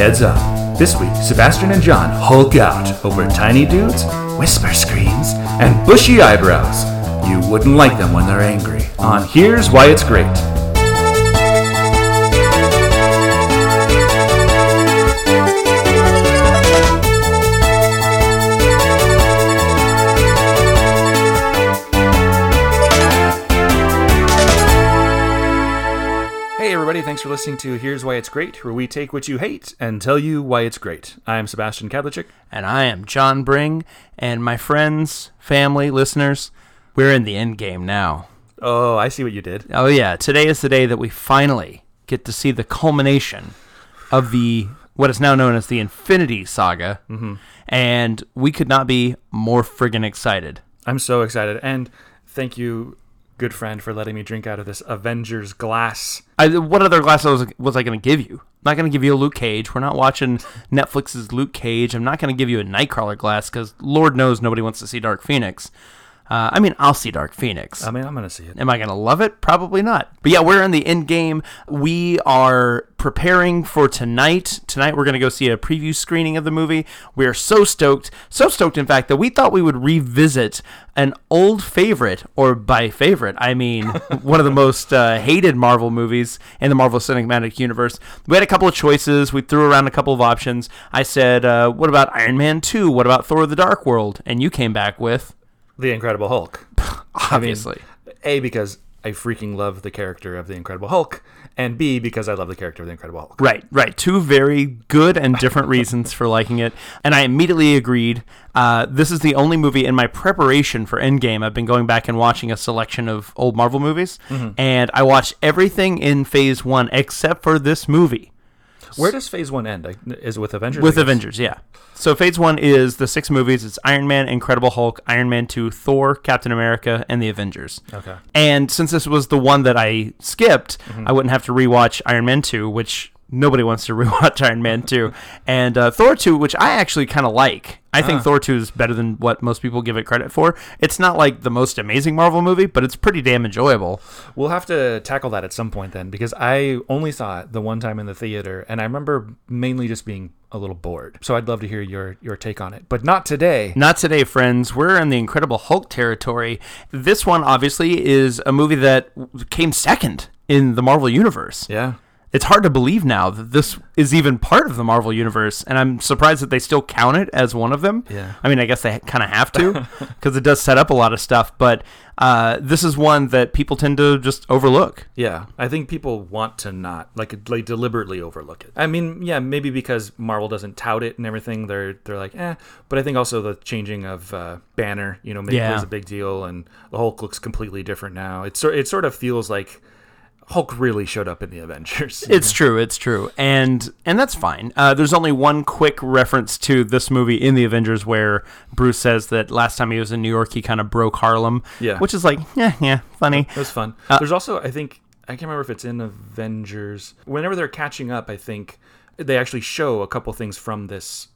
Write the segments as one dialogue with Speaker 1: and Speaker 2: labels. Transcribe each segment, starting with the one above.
Speaker 1: Heads up. This week, Sebastian and John hulk out over tiny dudes, whisper screams, and bushy eyebrows. You wouldn't like them when they're angry. On Here's Why It's Great. Thanks for listening to Here's Why It's Great, where we take what you hate and tell you why it's great. I'm Sebastian Kadlecik.
Speaker 2: And I am John Bring, and my friends, family, listeners, we're in the end game now.
Speaker 1: Oh, I see what you did.
Speaker 2: Oh, yeah, today is the day that we finally get to see the culmination of the what is now known as the Infinity Saga, mm-hmm. and we could not be more friggin' excited.
Speaker 1: I'm so excited, and thank you, good friend, for letting me drink out of this Avengers glass.
Speaker 2: I, what other glass was, was I going to give you? I'm not going to give you a Luke Cage. We're not watching Netflix's Luke Cage. I'm not going to give you a Nightcrawler glass because Lord knows nobody wants to see Dark Phoenix. Uh, I mean, I'll see Dark Phoenix.
Speaker 1: I mean, I'm gonna see it.
Speaker 2: Am I going to love it? Probably not. But yeah, we're in the end game. We are preparing for tonight. Tonight, we're going to go see a preview screening of the movie. We are so stoked. So stoked, in fact, that we thought we would revisit an old favorite, or by favorite, I mean one of the most uh, hated Marvel movies in the Marvel Cinematic Universe. We had a couple of choices. We threw around a couple of options. I said, uh, what about Iron Man 2? What about Thor the Dark World? And you came back with.
Speaker 1: The Incredible Hulk.
Speaker 2: Obviously.
Speaker 1: A because I freaking love the character of the Incredible Hulk, and B because I love the character of the Incredible Hulk.
Speaker 2: Right, right. Two very good and different reasons for liking it. And I immediately agreed. Uh, this is the only movie in my preparation for Endgame. I've been going back and watching a selection of old Marvel movies, and I watched everything in Phase 1 except for this movie.
Speaker 1: Where does Phase One end? Is it with Avengers?
Speaker 2: With Avengers, yeah. So Phase 1 is the six movies. It's Iron Man, Incredible Hulk, Iron Man 2, Thor, Captain America, and the Avengers.
Speaker 1: Okay.
Speaker 2: And since this was the one that I skipped, mm-hmm. I wouldn't have to rewatch Iron Man 2, which nobody wants to rewatch Iron Man 2. and uh, Thor 2, which I actually kind of like. I think Thor 2 is better than what most people give it credit for. It's not like the most amazing Marvel movie, but it's pretty damn enjoyable.
Speaker 1: We'll have to tackle that at some point then, because I only saw it the one time in the theater, and I remember mainly just being a little bored. So I'd love to hear your your take on it, but not today.
Speaker 2: Not today, friends. We're in the Incredible Hulk territory. This one, obviously, is a movie that came second in the Marvel Universe.
Speaker 1: Yeah.
Speaker 2: It's hard to believe now that this is even part of the Marvel Universe, and I'm surprised that they still count it as one of them.
Speaker 1: Yeah.
Speaker 2: I mean, I guess they kind of have to because it does set up a lot of stuff, but uh, this is one that people tend to just overlook.
Speaker 1: Yeah, I think people want to not like like deliberately overlook it. I mean, yeah, maybe because Marvel doesn't tout it and everything. They're they're like, eh. But I think also the changing of uh, Banner, you know, maybe
Speaker 2: Yeah.
Speaker 1: plays a big deal, and the Hulk looks completely different now. It's it sort of feels like Hulk really showed up in the Avengers.
Speaker 2: It's true, it's true, and and that's fine. Uh, there's only one quick reference to this movie in the Avengers where Bruce says that last time he was in New York, he kind of broke Harlem.
Speaker 1: Yeah.
Speaker 2: which is like, yeah, yeah, funny.
Speaker 1: It was fun.
Speaker 2: Uh,
Speaker 1: There's also, I think, I can't remember if it's in Avengers. Whenever they're catching up, I think they actually show a couple things from this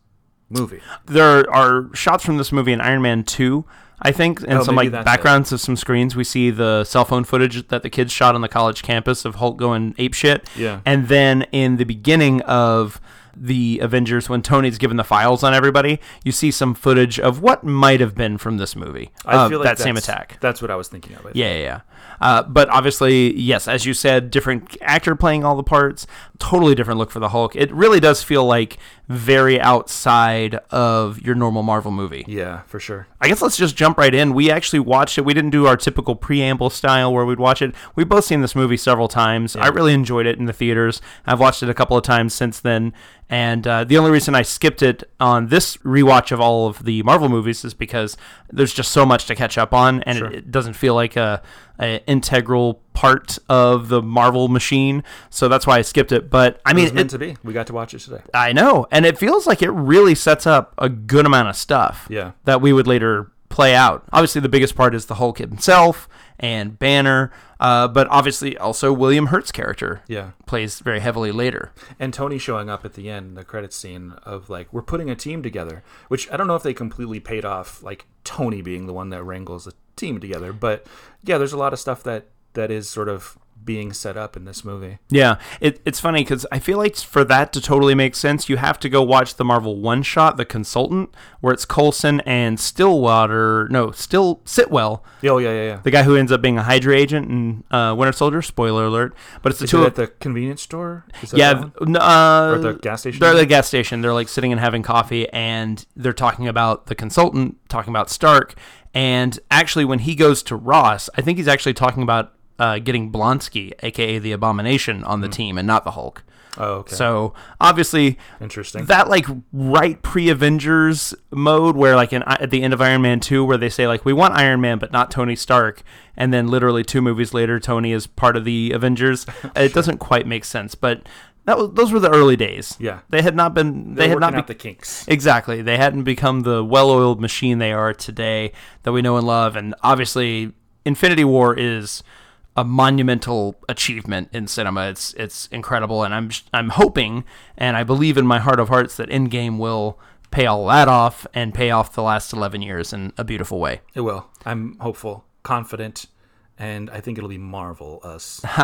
Speaker 1: movie.
Speaker 2: There are shots from this movie in Iron Man 2, I think, and
Speaker 1: Oh,
Speaker 2: some like
Speaker 1: that's it.
Speaker 2: backgrounds of some screens. We see the cell phone footage that the kids shot on the college campus of Hulk going ape shit.
Speaker 1: Yeah.
Speaker 2: And then in the beginning of the Avengers, when Tony's given the files on everybody, you see some footage of what might have been from this movie.
Speaker 1: I
Speaker 2: uh,
Speaker 1: feel like
Speaker 2: that same attack.
Speaker 1: That's what I was thinking of. I
Speaker 2: Yeah, yeah, yeah. Uh, but obviously, yes, as you said, different actor playing all the parts, totally different look for the Hulk. It really does feel like very outside of your normal Marvel movie.
Speaker 1: Yeah, for sure.
Speaker 2: I guess let's just jump right in. We actually watched it. We didn't do our typical preamble style where we'd watch it. We've both seen this movie several times. I really enjoyed it in the theaters. I've watched it a couple of times since then. And uh, the only reason I skipped it on this rewatch of all of the Marvel movies is because there's just so much to catch up on, and
Speaker 1: Sure.
Speaker 2: it, it doesn't feel like a, integral part of the Marvel machine. So that's why I skipped it. But I
Speaker 1: It
Speaker 2: mean,
Speaker 1: was meant
Speaker 2: it-
Speaker 1: to be. We got to watch it today.
Speaker 2: I know, and it feels like it really sets up a good amount of stuff.
Speaker 1: Yeah.
Speaker 2: that we would later play out. Obviously, the biggest part is the Hulk himself and Banner, uh, but obviously also William Hurt's character
Speaker 1: Yeah.
Speaker 2: plays very heavily later.
Speaker 1: And Tony showing up at the end, the credits scene of like, we're putting a team together, which I don't know if they completely paid off, like Tony being the one that wrangles the team together. But yeah, there's a lot of stuff that that is sort of being set up in this movie.
Speaker 2: Yeah, it, it's funny because I feel like for that to totally make sense, you have to go watch the Marvel one shot, The Consultant, where it's Coulson and Stillwater, no, Still Sitwell,
Speaker 1: Oh yeah, yeah, yeah.
Speaker 2: the guy who ends up being a Hydra agent and uh, Winter Soldier. Spoiler alert! But it's the
Speaker 1: Is
Speaker 2: two
Speaker 1: it at the convenience store?
Speaker 2: Yeah,
Speaker 1: that one?
Speaker 2: th- n- uh,
Speaker 1: Or the gas station?
Speaker 2: They're at the gas station. They're like sitting and having coffee, and they're talking about the consultant, talking about Stark, and actually, when he goes to Ross, I think he's actually talking about uh, getting Blonsky, aka the Abomination, on the team, and not the Hulk.
Speaker 1: Oh, okay.
Speaker 2: So obviously,
Speaker 1: Interesting.
Speaker 2: that like right pre-Avengers mode, where like in, at the end of Iron Man two, where they say like we want Iron Man but not Tony Stark, and then literally two movies later, Tony is part of the Avengers. It doesn't quite make sense, but that was those were the early days.
Speaker 1: Yeah.
Speaker 2: they had not been. They
Speaker 1: They're
Speaker 2: had not
Speaker 1: working out
Speaker 2: be-
Speaker 1: the kinks.
Speaker 2: Exactly. They hadn't become the well-oiled machine they are today that we know and love. And obviously, Infinity War is a monumental achievement in cinema. It's it's incredible, and I'm I'm hoping and I believe in my heart of hearts that Endgame will pay all that off and pay off the last 11 years in a beautiful way.
Speaker 1: It will. I'm hopeful, confident, and I think it'll be Marvel us.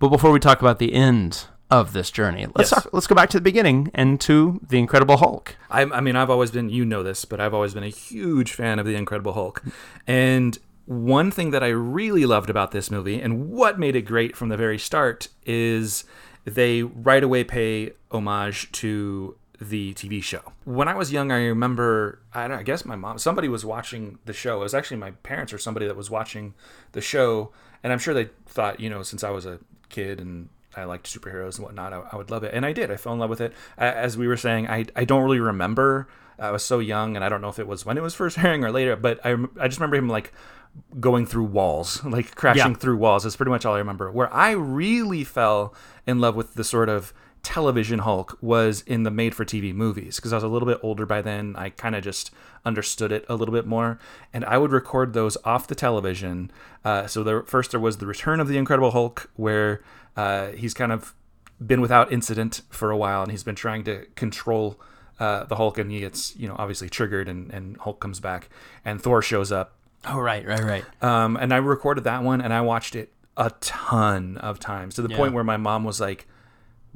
Speaker 2: But before we talk about the end of this journey, let's
Speaker 1: Yes.
Speaker 2: talk, let's go back to the beginning and to the Incredible Hulk.
Speaker 1: I, I mean, I've always been, you know this, but I've always been a huge fan of The Incredible Hulk. And one thing that I really loved about this movie and what made it great from the very start is they right away pay homage to the TV show. When I was young, I remember, I, don't, I guess my mom, somebody was watching the show. It was actually my parents or somebody that was watching the show. And I'm sure they thought, you know, since I was a kid and I liked superheroes and whatnot. I, I would love it, and I did. I fell in love with it. As we were saying, I I don't really remember. I was so young, and I don't know if it was when it was first airing or later. But I, I just remember him like going through walls, like crashing
Speaker 2: Yeah.
Speaker 1: through walls. That's pretty much all I remember. Where I really fell in love with the sort of television Hulk was in the made for TV movies because I was a little bit older by then. I kind of just understood it a little bit more, and I would record those off the television. Uh, so there, first there was the Return of the Incredible Hulk, where uh, he's kind of been without incident for a while, and he's been trying to control uh, the Hulk, and he gets you know obviously triggered, and, and Hulk comes back, and Thor shows up,
Speaker 2: Oh, right, right, right.
Speaker 1: um, and I recorded that one, and I watched it a ton of times to the point where my mom was like,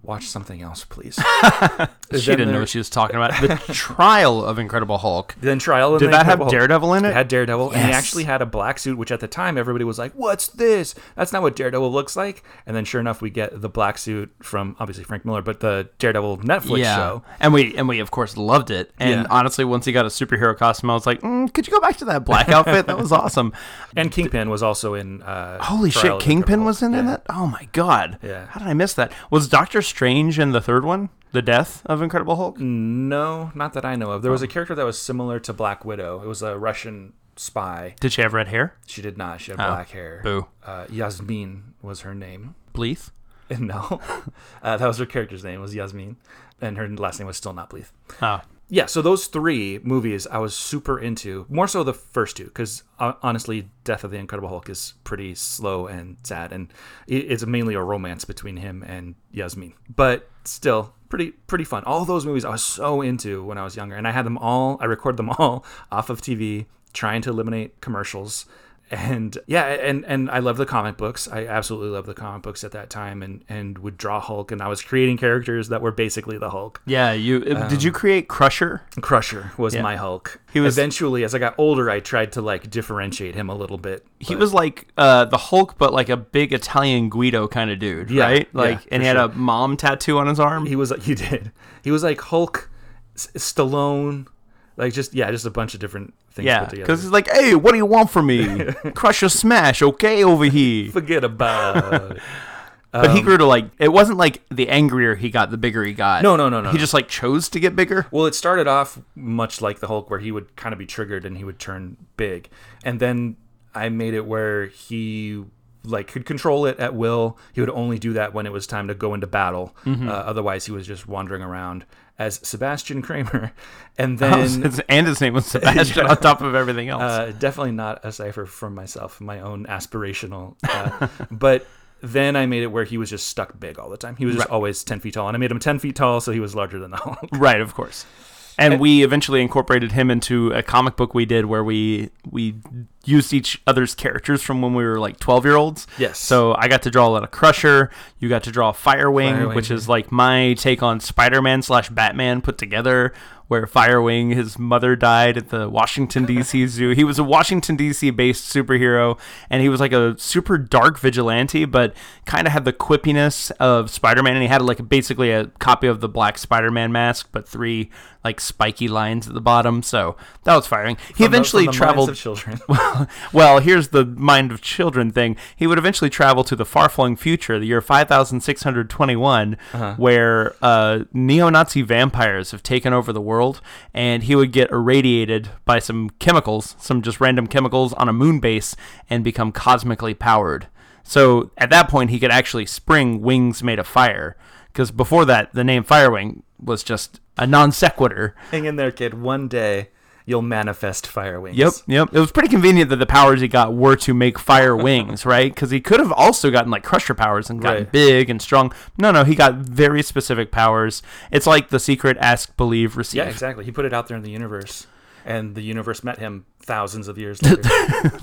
Speaker 1: "Watch something else, please."
Speaker 2: She didn't know what she was talking about. The trial of Incredible Hulk.
Speaker 1: Then Trial. of
Speaker 2: Did
Speaker 1: the
Speaker 2: that have
Speaker 1: Incredible Hulk.
Speaker 2: Daredevil in it?
Speaker 1: It had Daredevil, and he actually had a black suit, which at the time everybody was like, "What's this? That's not what Daredevil looks like." And then, sure enough, we get the black suit from obviously Frank Miller, but the Daredevil Netflix show.
Speaker 2: and we and we of course loved it. And
Speaker 1: Yeah.
Speaker 2: honestly, once he got a superhero costume, I was like, mm, could you go back to that black outfit? That was awesome.
Speaker 1: And Kingpin was also in. Uh,
Speaker 2: Holy shit, Kingpin was in.
Speaker 1: Yeah.
Speaker 2: that. Oh my god.
Speaker 1: Yeah.
Speaker 2: How did I miss that? Was Doctor Strange in the third one? The death of Incredible Hulk?
Speaker 1: No, not that I know of. There
Speaker 2: Oh.
Speaker 1: was a character that was similar to Black Widow. It was a Russian spy.
Speaker 2: Did she have red hair?
Speaker 1: She did not. She had
Speaker 2: Oh,
Speaker 1: black hair.
Speaker 2: boo.
Speaker 1: Uh, Yasmin was her name.
Speaker 2: Bleeth?
Speaker 1: No, uh, that was her character's name. Was Yasmin, and her last name was still not Bleeth.
Speaker 2: Oh.
Speaker 1: yeah so those three movies i was super into more so the first two because uh, honestly death of the incredible hulk is pretty slow and sad and it- it's mainly a romance between him and yasmin but still pretty pretty fun. All those movies i was so into when i was younger and i had them all i recorded them all off of tv trying to eliminate commercials and yeah and and i love the comic books i absolutely love the comic books at that time and and would draw hulk and i was creating characters that were basically the hulk
Speaker 2: Yeah, you did you create Crusher?
Speaker 1: Crusher was my Hulk.
Speaker 2: He was-
Speaker 1: eventually, as I got older, I tried to like differentiate him a little bit.
Speaker 2: He was like uh, the Hulk, but like a big Italian Guido kind of dude,
Speaker 1: Yeah,
Speaker 2: right?
Speaker 1: yeah,
Speaker 2: Like, and he had
Speaker 1: sure.
Speaker 2: a mom tattoo on his arm.
Speaker 1: he was like he did. He was like Hulk, S- Stallone, like just yeah, just a bunch of different things
Speaker 2: Yeah,
Speaker 1: put together.
Speaker 2: because he's like, "Hey, what do you want from me? Crush or smash, okay, over here."
Speaker 1: Forget about it.
Speaker 2: But
Speaker 1: Um,
Speaker 2: he grew to like it wasn't like the angrier he got, the bigger he got.
Speaker 1: No, no, no, no,
Speaker 2: He just like chose to get bigger.
Speaker 1: Well, it started off much like the Hulk, where he would kind of be triggered and he would turn big, and then I made it where he like could control it at will. He would only do that when it was time to go into battle.
Speaker 2: Mm-hmm.
Speaker 1: Uh, otherwise, he was just wandering around as Sebastian Kramer, and
Speaker 2: Oh,
Speaker 1: then
Speaker 2: His- and his name was Sebastian on top of everything else.
Speaker 1: uh, definitely not a cipher from myself, my own aspirational. Uh, but then I made it where he was just stuck big all the time. He was just always ten feet tall, and I made him ten feet tall, so he was larger than the Hulk.
Speaker 2: right, of course. And we eventually incorporated him into a comic book we did where we we used each other's characters from when we were like 12 year olds.
Speaker 1: Yes.
Speaker 2: So I got to draw a lot of Crusher. You got to draw Firewing,
Speaker 1: Firewing,
Speaker 2: which is like my take on Spider Man slash Batman put together. Where Firewing, his mother died at the Washington D.C. zoo. He was a Washington D.C. based superhero, and he was like a super dark vigilante, but kind of had the quippiness of Spider Man. And he had like basically a copy of the Black Spider Man mask, but three like spiky lines at the bottom. So that was Firewing. He
Speaker 1: From
Speaker 2: eventually
Speaker 1: the
Speaker 2: traveled
Speaker 1: of children.
Speaker 2: well, here's the mind of children thing. He would eventually travel to the far flung future, the year 5621,
Speaker 1: Uh-huh.
Speaker 2: where uh, neo Nazi vampires have taken over the world, and he would get irradiated by some chemicals, some just random chemicals on a moon base, and become cosmically powered. So at that point, he could actually spring wings made of fire. Because before that, the name Firewing was just a non sequitur.
Speaker 1: Hang in there, kid. One day you'll manifest fire wings.
Speaker 2: Yep, yep. It was pretty convenient that the powers he got were to make fire wings, right? Because he could have also gotten like crusher powers and gotten
Speaker 1: Right.
Speaker 2: big and strong. No, no, he got very specific powers. It's like the secret ask, believe, receive.
Speaker 1: Yeah, exactly. He put it out there in the universe, and the universe met him thousands of years later.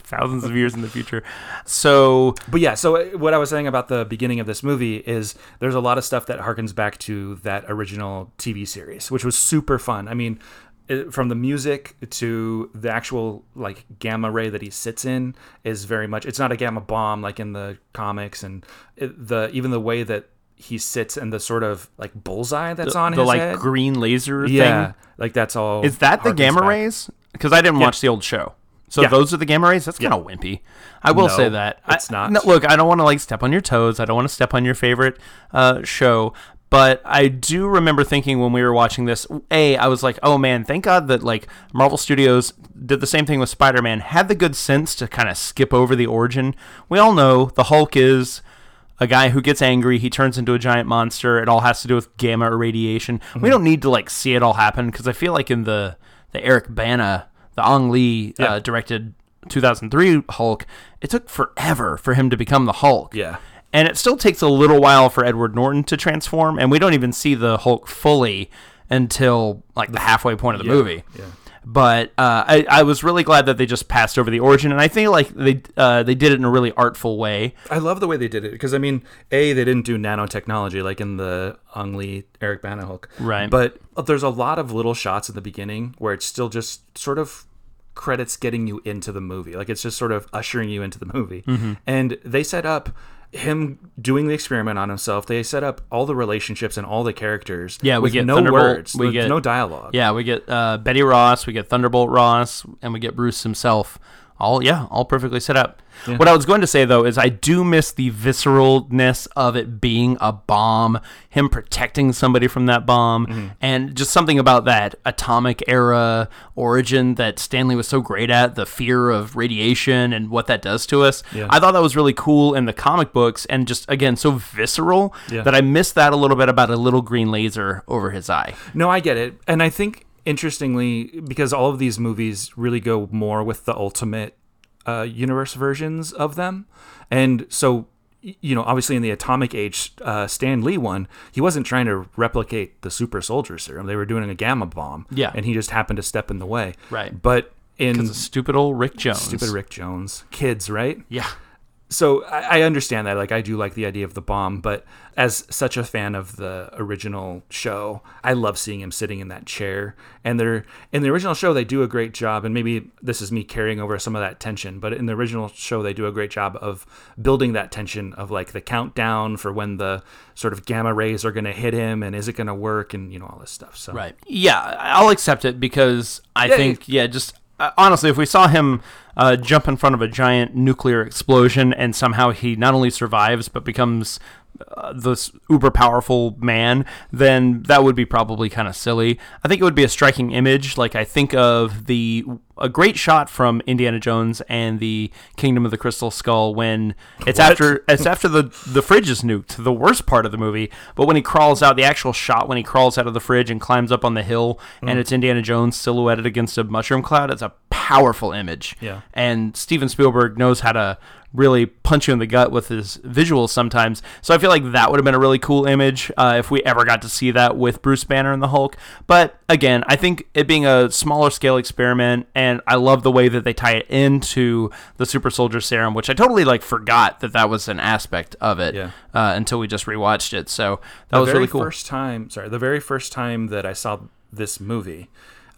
Speaker 2: Thousands of years in the future. So
Speaker 1: but yeah, so uh, what I was saying about the beginning of this movie is there's a lot of stuff that harkens back to that original TV series, which was super fun. I mean, it, from the music to the actual like gamma ray that he sits in is very much. It's not a gamma bomb like in the comics, and it, the even the way that he sits and the sort of like bullseye that's on
Speaker 2: the
Speaker 1: his
Speaker 2: like
Speaker 1: head.
Speaker 2: green laser
Speaker 1: yeah,
Speaker 2: thing.
Speaker 1: like that's all.
Speaker 2: Is that the gamma
Speaker 1: back.
Speaker 2: rays? Because I didn't watch the old show. So
Speaker 1: Yeah.
Speaker 2: those are the gamma rays. That's kind of wimpy. I will
Speaker 1: No,
Speaker 2: say that. I-
Speaker 1: it's not.
Speaker 2: no, look, I don't want to like step on your toes. I don't want to step on your favorite uh, show. But I do remember thinking when we were watching this, a I was like, oh man, thank God that like Marvel Studios did the same thing with Spider-Man. Had the good sense to kind of skip over the origin. We all know the Hulk is a guy who gets angry, he turns into a giant monster. It all has to do with gamma irradiation. We don't need to like see it all happen because I feel like in the the Eric Bana, the Ang Lee uh, directed 2003 Hulk, it took forever for him to become the Hulk.
Speaker 1: Yeah.
Speaker 2: And it still takes a little while for Edward Norton to transform, and we don't even see the Hulk fully until like the halfway point of the
Speaker 1: Yeah,
Speaker 2: movie.
Speaker 1: yeah.
Speaker 2: But uh, I, I was really glad that they just passed over the origin, and I feel like they uh, they did it in a really artful way.
Speaker 1: I love the way they did it because I mean, a they didn't do nanotechnology like in the Ang Lee Eric Bana Hulk,
Speaker 2: Right.
Speaker 1: But there's a lot of little shots in the beginning where it's still just sort of credits getting you into the movie, like it's just sort of ushering you into the movie,
Speaker 2: Mm-hmm.
Speaker 1: and they set up him doing the experiment on himself. They set up all the relationships and all the characters.
Speaker 2: Yeah, we
Speaker 1: with
Speaker 2: get
Speaker 1: no words,
Speaker 2: we get-
Speaker 1: no dialogue.
Speaker 2: Yeah, we get uh, Betty Ross, we get Thunderbolt Ross, and we get Bruce himself. All yeah, all perfectly set up. What I was going to say though is I do miss the visceralness of it being a bomb, him protecting somebody from that bomb,
Speaker 1: Mm-hmm.
Speaker 2: and just something about that atomic era origin that Stan Lee was so great at, the fear of radiation and what that does to us.
Speaker 1: Yeah.
Speaker 2: I thought that was really cool in the comic books and just again so visceral
Speaker 1: Yeah.
Speaker 2: that I missed that a little bit about a little green laser over his eye.
Speaker 1: No, I get it. And I think interestingly, because all of these movies really go more with the ultimate uh, universe versions of them. And so, you know, obviously in the Atomic Age uh, Stan Lee one, he wasn't trying to replicate the super soldier serum. They were doing a gamma bomb.
Speaker 2: Yeah.
Speaker 1: And he just happened to step in the way.
Speaker 2: Right.
Speaker 1: But in
Speaker 2: Stupid old Rick Jones.
Speaker 1: stupid Rick Jones, kids, right?
Speaker 2: Yeah.
Speaker 1: So I, I understand that. Like, I do like the idea of the bomb, but as such a fan of the original show, I love seeing him sitting in that chair. And they're in the original show, they do a great job. And maybe this is me carrying over some of that tension, but in the original show, they do a great job of building that tension of like the countdown for when the sort of gamma rays are going to hit him and is it going to work and you know all this stuff. So
Speaker 2: Right. Yeah, I'll accept it because I
Speaker 1: Yeah,
Speaker 2: think, yeah, just honestly, if we saw him uh, jump in front of a giant nuclear explosion and somehow he not only survives but becomes uh, this uber powerful man, then that would be probably kind of silly. I think it would be a striking image. Like I think of the a great shot from Indiana Jones and the Kingdom of the Crystal Skull when it's after it's after the the fridge is nuked, the worst part of the movie. But when he crawls out, the actual shot when he crawls out of the fridge and climbs up on the hill, and it's Indiana Jones silhouetted against a mushroom cloud, it's a powerful image.
Speaker 1: Yeah.
Speaker 2: And Steven Spielberg knows how to really punch you in the gut with his visuals sometimes. So I feel like that would have been a really cool image uh, if we ever got to see that with Bruce Banner and the Hulk. But again, I think it being a smaller scale experiment and I love the way that they tie it into the super soldier serum, which I totally like forgot that that was an aspect of it
Speaker 1: Yeah.
Speaker 2: uh, until we just rewatched it. So that
Speaker 1: the
Speaker 2: was
Speaker 1: very
Speaker 2: really cool.
Speaker 1: first time sorry the very first time that i saw this movie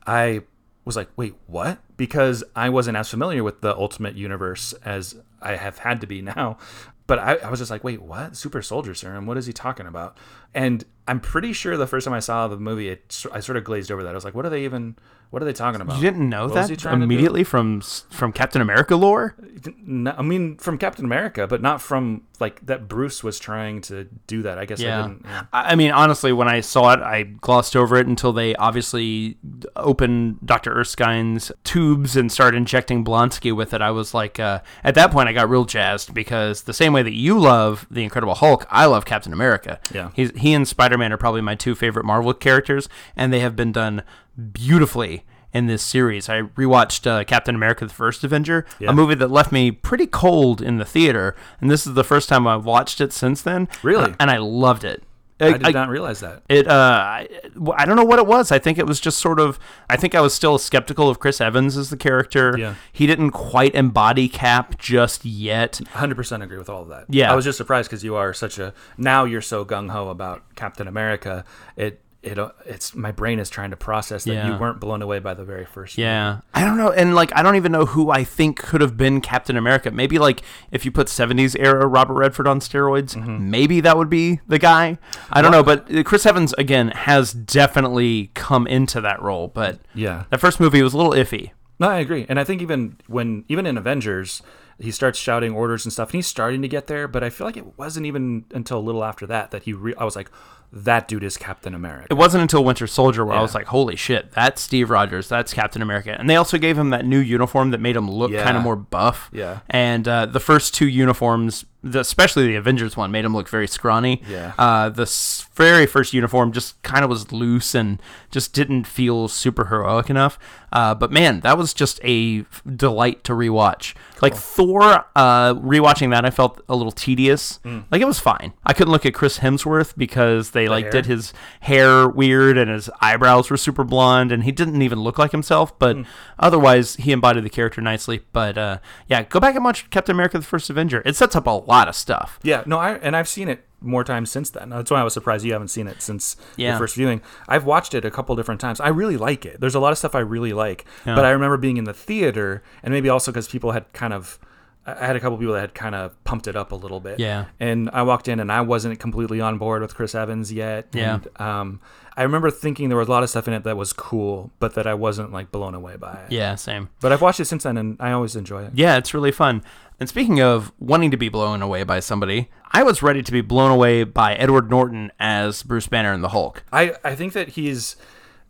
Speaker 1: i was like wait what because i wasn't as familiar with the ultimate universe as i have had to be now but I, I was just like wait what super soldier serum what is he talking about and i'm pretty sure the first time i saw the movie it, i sort of glazed over that i was like what are they even what are they talking about
Speaker 2: You didn't know
Speaker 1: What
Speaker 2: that
Speaker 1: trying to do?
Speaker 2: immediately from from Captain America lore?
Speaker 1: No, I mean, from Captain America, but not from like that. Bruce was trying to do that. I guess I didn't. Yeah.
Speaker 2: I mean, honestly, when I saw it, I glossed over it until they obviously opened Dr. Erskine's tubes and started injecting Blonsky with it. I was like, uh, at that point, I got real jazzed because the same way that you love the Incredible Hulk, I love Captain America.
Speaker 1: Yeah.
Speaker 2: He's, he and Spider Man are probably my two favorite Marvel characters, and they have been done beautifully. In this series, I rewatched uh, Captain America: The First Avenger,
Speaker 1: Yeah.
Speaker 2: a movie that left me pretty cold in the theater, and this is the first time I've watched it since then.
Speaker 1: Really?
Speaker 2: and, and I loved it.
Speaker 1: I did not realize that.
Speaker 2: It, uh, I, I don't know what it was. I think it was just sort of. I think I was still skeptical of Chris Evans as the character.
Speaker 1: Yeah.
Speaker 2: He didn't quite embody Cap just yet.
Speaker 1: 100% agree with all of that.
Speaker 2: Yeah.
Speaker 1: I was just surprised because you are such a now you're so gung ho about Captain America. It it it's my brain is trying to process that
Speaker 2: Yeah.
Speaker 1: you weren't blown away by the very first.
Speaker 2: Yeah. I don't know. And, like, I don't even know who I think could have been Captain America. Maybe, like, if you put 70s era Robert Redford on steroids,
Speaker 1: Mm-hmm.
Speaker 2: maybe that would be the guy. I don't know. But uh, Chris Evans, again, has definitely come into that role. But
Speaker 1: Yeah.
Speaker 2: that first movie was a little iffy.
Speaker 1: No, I agree, and I think even when even in Avengers, he starts shouting orders and stuff, and he's starting to get there. But I feel like it wasn't even until a little after that that he. Re- I was like, that dude is Captain America.
Speaker 2: It wasn't until Winter Soldier where I was like, "Holy shit, that's Steve Rogers, that's Captain America." And they also gave him that new uniform that made him look
Speaker 1: Yeah.
Speaker 2: kind of more buff.
Speaker 1: Yeah.
Speaker 2: And uh, the first two uniforms, the, especially the Avengers one, made him look very scrawny.
Speaker 1: Yeah.
Speaker 2: Uh, the s- very first uniform just kind of was loose and just didn't feel super heroic enough. Uh, but man, that was just a delight to rewatch. Like Thor, uh, rewatching that, I felt a little tedious. Like it was fine. I couldn't look at Chris Hemsworth because they like
Speaker 1: hair?
Speaker 2: did his hair weird and his eyebrows were super blonde and he didn't even look like himself. But otherwise, he embodied the character nicely. But uh, yeah, go back and watch Captain America: The First Avenger. It sets up a lot of stuff.
Speaker 1: Yeah, no, I and I've seen it more times since then. That's why I was surprised you haven't seen it since
Speaker 2: Yeah.
Speaker 1: your first viewing. I've watched it a couple different times. I really like it. There's a lot of stuff I really like, but I remember being in the theater, and maybe also because people had kind of. I had a couple people that had kind of pumped it up a little bit.
Speaker 2: Yeah.
Speaker 1: And I walked in and I wasn't completely on board with Chris Evans yet.
Speaker 2: Yeah.
Speaker 1: And, um, I remember thinking there was a lot of stuff in it that was cool, but that I wasn't like blown away by it.
Speaker 2: Yeah, same.
Speaker 1: But I've watched it since then and I always enjoy it.
Speaker 2: Yeah, it's really fun. And speaking of wanting to be blown away by somebody, I was ready to be blown away by Edward Norton as Bruce Banner and the Hulk.
Speaker 1: I, I think that he's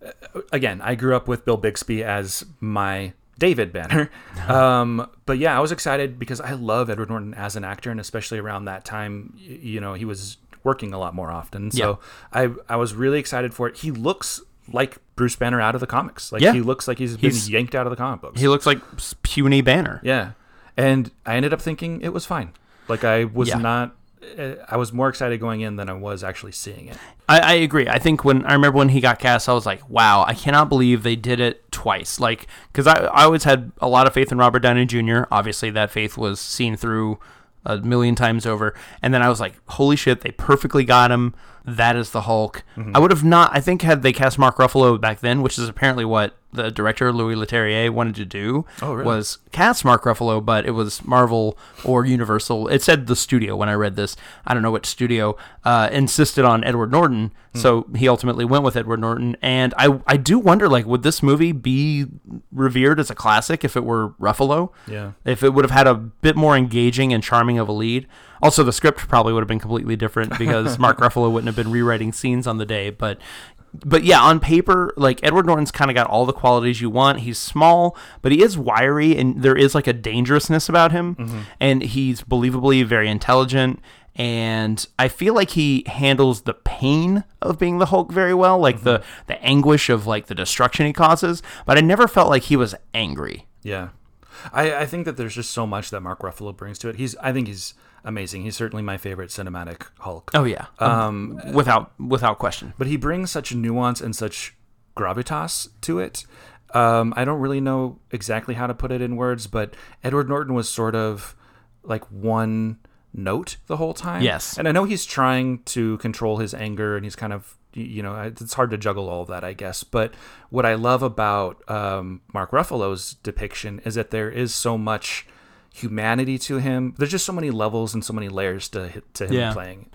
Speaker 1: uh, again I grew up with Bill Bixby as my David Banner, um, but yeah I was excited because I love Edward Norton as an actor and especially around that time you know he was working a lot more often so I I was really excited for it. He looks like Bruce Banner out of the comics like
Speaker 2: Yeah.
Speaker 1: he looks like he's,
Speaker 2: He's-
Speaker 1: been yanked out of the comic books.
Speaker 2: He looks like puny Banner.
Speaker 1: yeah, and I ended up thinking it was fine. Like I was
Speaker 2: Yeah.
Speaker 1: not. Uh, I was more excited going in than I was actually seeing it.
Speaker 2: I, I agree. I think when I remember when he got cast, I was like, wow, I cannot believe they did it twice. Like, because I, I always had a lot of faith in Robert Downey Jr. Obviously, that faith was seen through a million times over. And then I was like, holy shit, they perfectly got him. That is the Hulk. I would have not, I think, had they cast Mark Ruffalo back then, which is apparently what the director, Louis Leterrier, wanted to do,
Speaker 1: Oh, really?
Speaker 2: was cast Mark Ruffalo, but it was Marvel or Universal. It said the studio when I read this. I don't know which studio uh, insisted on Edward Norton, so he ultimately went with Edward Norton. And I, I do wonder, like, would this movie be revered as a classic if it were Ruffalo?
Speaker 1: Yeah.
Speaker 2: If it would have had a bit more engaging and charming of a lead. Also, the script probably would have been completely different because Mark Ruffalo wouldn't have been rewriting scenes on the day. But, but yeah, on paper, like Edward Norton's kind of got all the qualities you want. He's small, but he is wiry, and there is like a dangerousness about him. Mm-hmm. And he's believably very intelligent. And I feel like he handles the pain of being the Hulk very well, like the mm-hmm. the anguish of like the destruction he causes. But I never felt like he was angry.
Speaker 1: Yeah. I, I think that there's just so much that Mark Ruffalo brings to it. He's I think he's amazing. He's certainly my favorite cinematic Hulk.
Speaker 2: Oh yeah, um, without without question.
Speaker 1: But he brings such nuance and such gravitas to it. Um, I don't really know exactly how to put it in words, but Edward Norton was sort of like one note the whole time.
Speaker 2: Yes.
Speaker 1: And I know he's trying to control his anger and he's kind of, you know, it's hard to juggle all of that, I guess. But what I love about um, Mark Ruffalo's depiction is that there is so much humanity to him. There's just so many levels and so many layers to, to him
Speaker 2: Yeah.
Speaker 1: playing.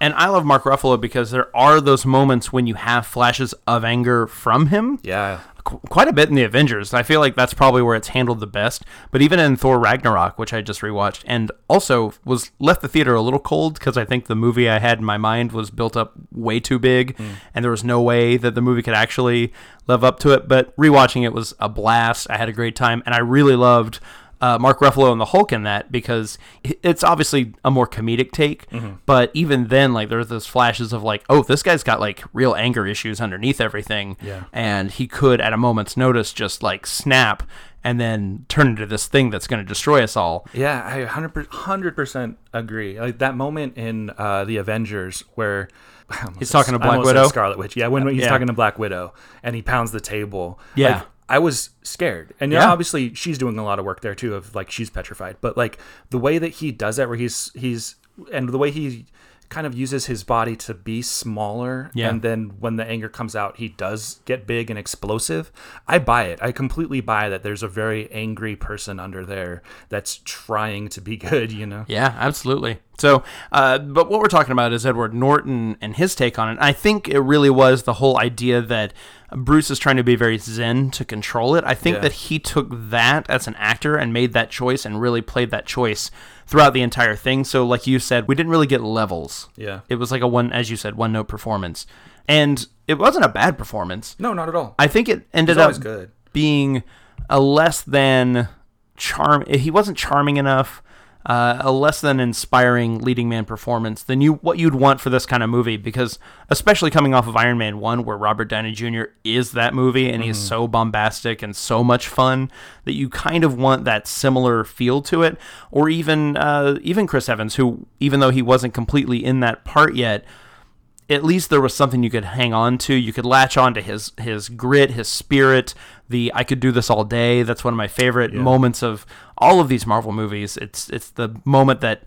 Speaker 2: And I love Mark Ruffalo because there are those moments when you have flashes of anger from him.
Speaker 1: Yeah.
Speaker 2: qu- quite a bit in the Avengers. I feel like that's probably where it's handled the best. But even in Thor Ragnarok, which I just rewatched, and also was left the theater a little cold because I think the movie I had in my mind was built up way too big, hmm. and there was no way that the movie could actually live up to it. But rewatching it was a blast. I had a great time, and I really loved. Uh, Mark Ruffalo and the Hulk in that because it's obviously a more comedic take, but even then, like there's those flashes of like, oh, this guy's got like real anger issues underneath everything,
Speaker 1: Yeah.
Speaker 2: and he could at a moment's notice just like snap and then turn into this thing that's going to destroy us all.
Speaker 1: Yeah, I 100 percent agree. Like that moment in uh, the Avengers where
Speaker 2: He's talking to Black Widow?
Speaker 1: Scarlet Witch. Yeah, when he's
Speaker 2: Yeah.
Speaker 1: talking to Black Widow and he pounds the table.
Speaker 2: Yeah.
Speaker 1: like, I was scared, and you
Speaker 2: Yeah.
Speaker 1: obviously she's doing a lot of work there too. Of like she's petrified, but like the way that he does that, where he's he's and the way he kind of uses his body to be smaller
Speaker 2: Yeah.
Speaker 1: and then when the anger comes out he does get big and explosive i buy it i completely buy that there's a very angry person under there that's trying to be good you know
Speaker 2: Yeah, absolutely. So, uh, but what we're talking about is Edward Norton and his take on it. I think it really was the whole idea that Bruce is trying to be very zen to control it. I think
Speaker 1: Yeah.
Speaker 2: that he took that as an actor and made that choice and really played that choice throughout the entire thing. So, like you said, we didn't really get levels.
Speaker 1: Yeah.
Speaker 2: It was like a one, as you said, one note performance. And it wasn't a bad performance.
Speaker 1: no not at all
Speaker 2: I think it ended up
Speaker 1: good.
Speaker 2: being a less than charm. He wasn't charming enough. Uh, a less than inspiring leading man performance than you what you'd want for this kind of movie because especially coming off of Iron Man 1 where Robert Downey Jr. is that movie and he's so bombastic and so much fun that you kind of want that similar feel to it or even uh, even Chris Evans who even though he wasn't completely in that part yet at least there was something you could hang on to. You could latch on to his his grit, his spirit. The I could do this all day. That's one of my favorite moments of all of these Marvel movies. It's it's the moment that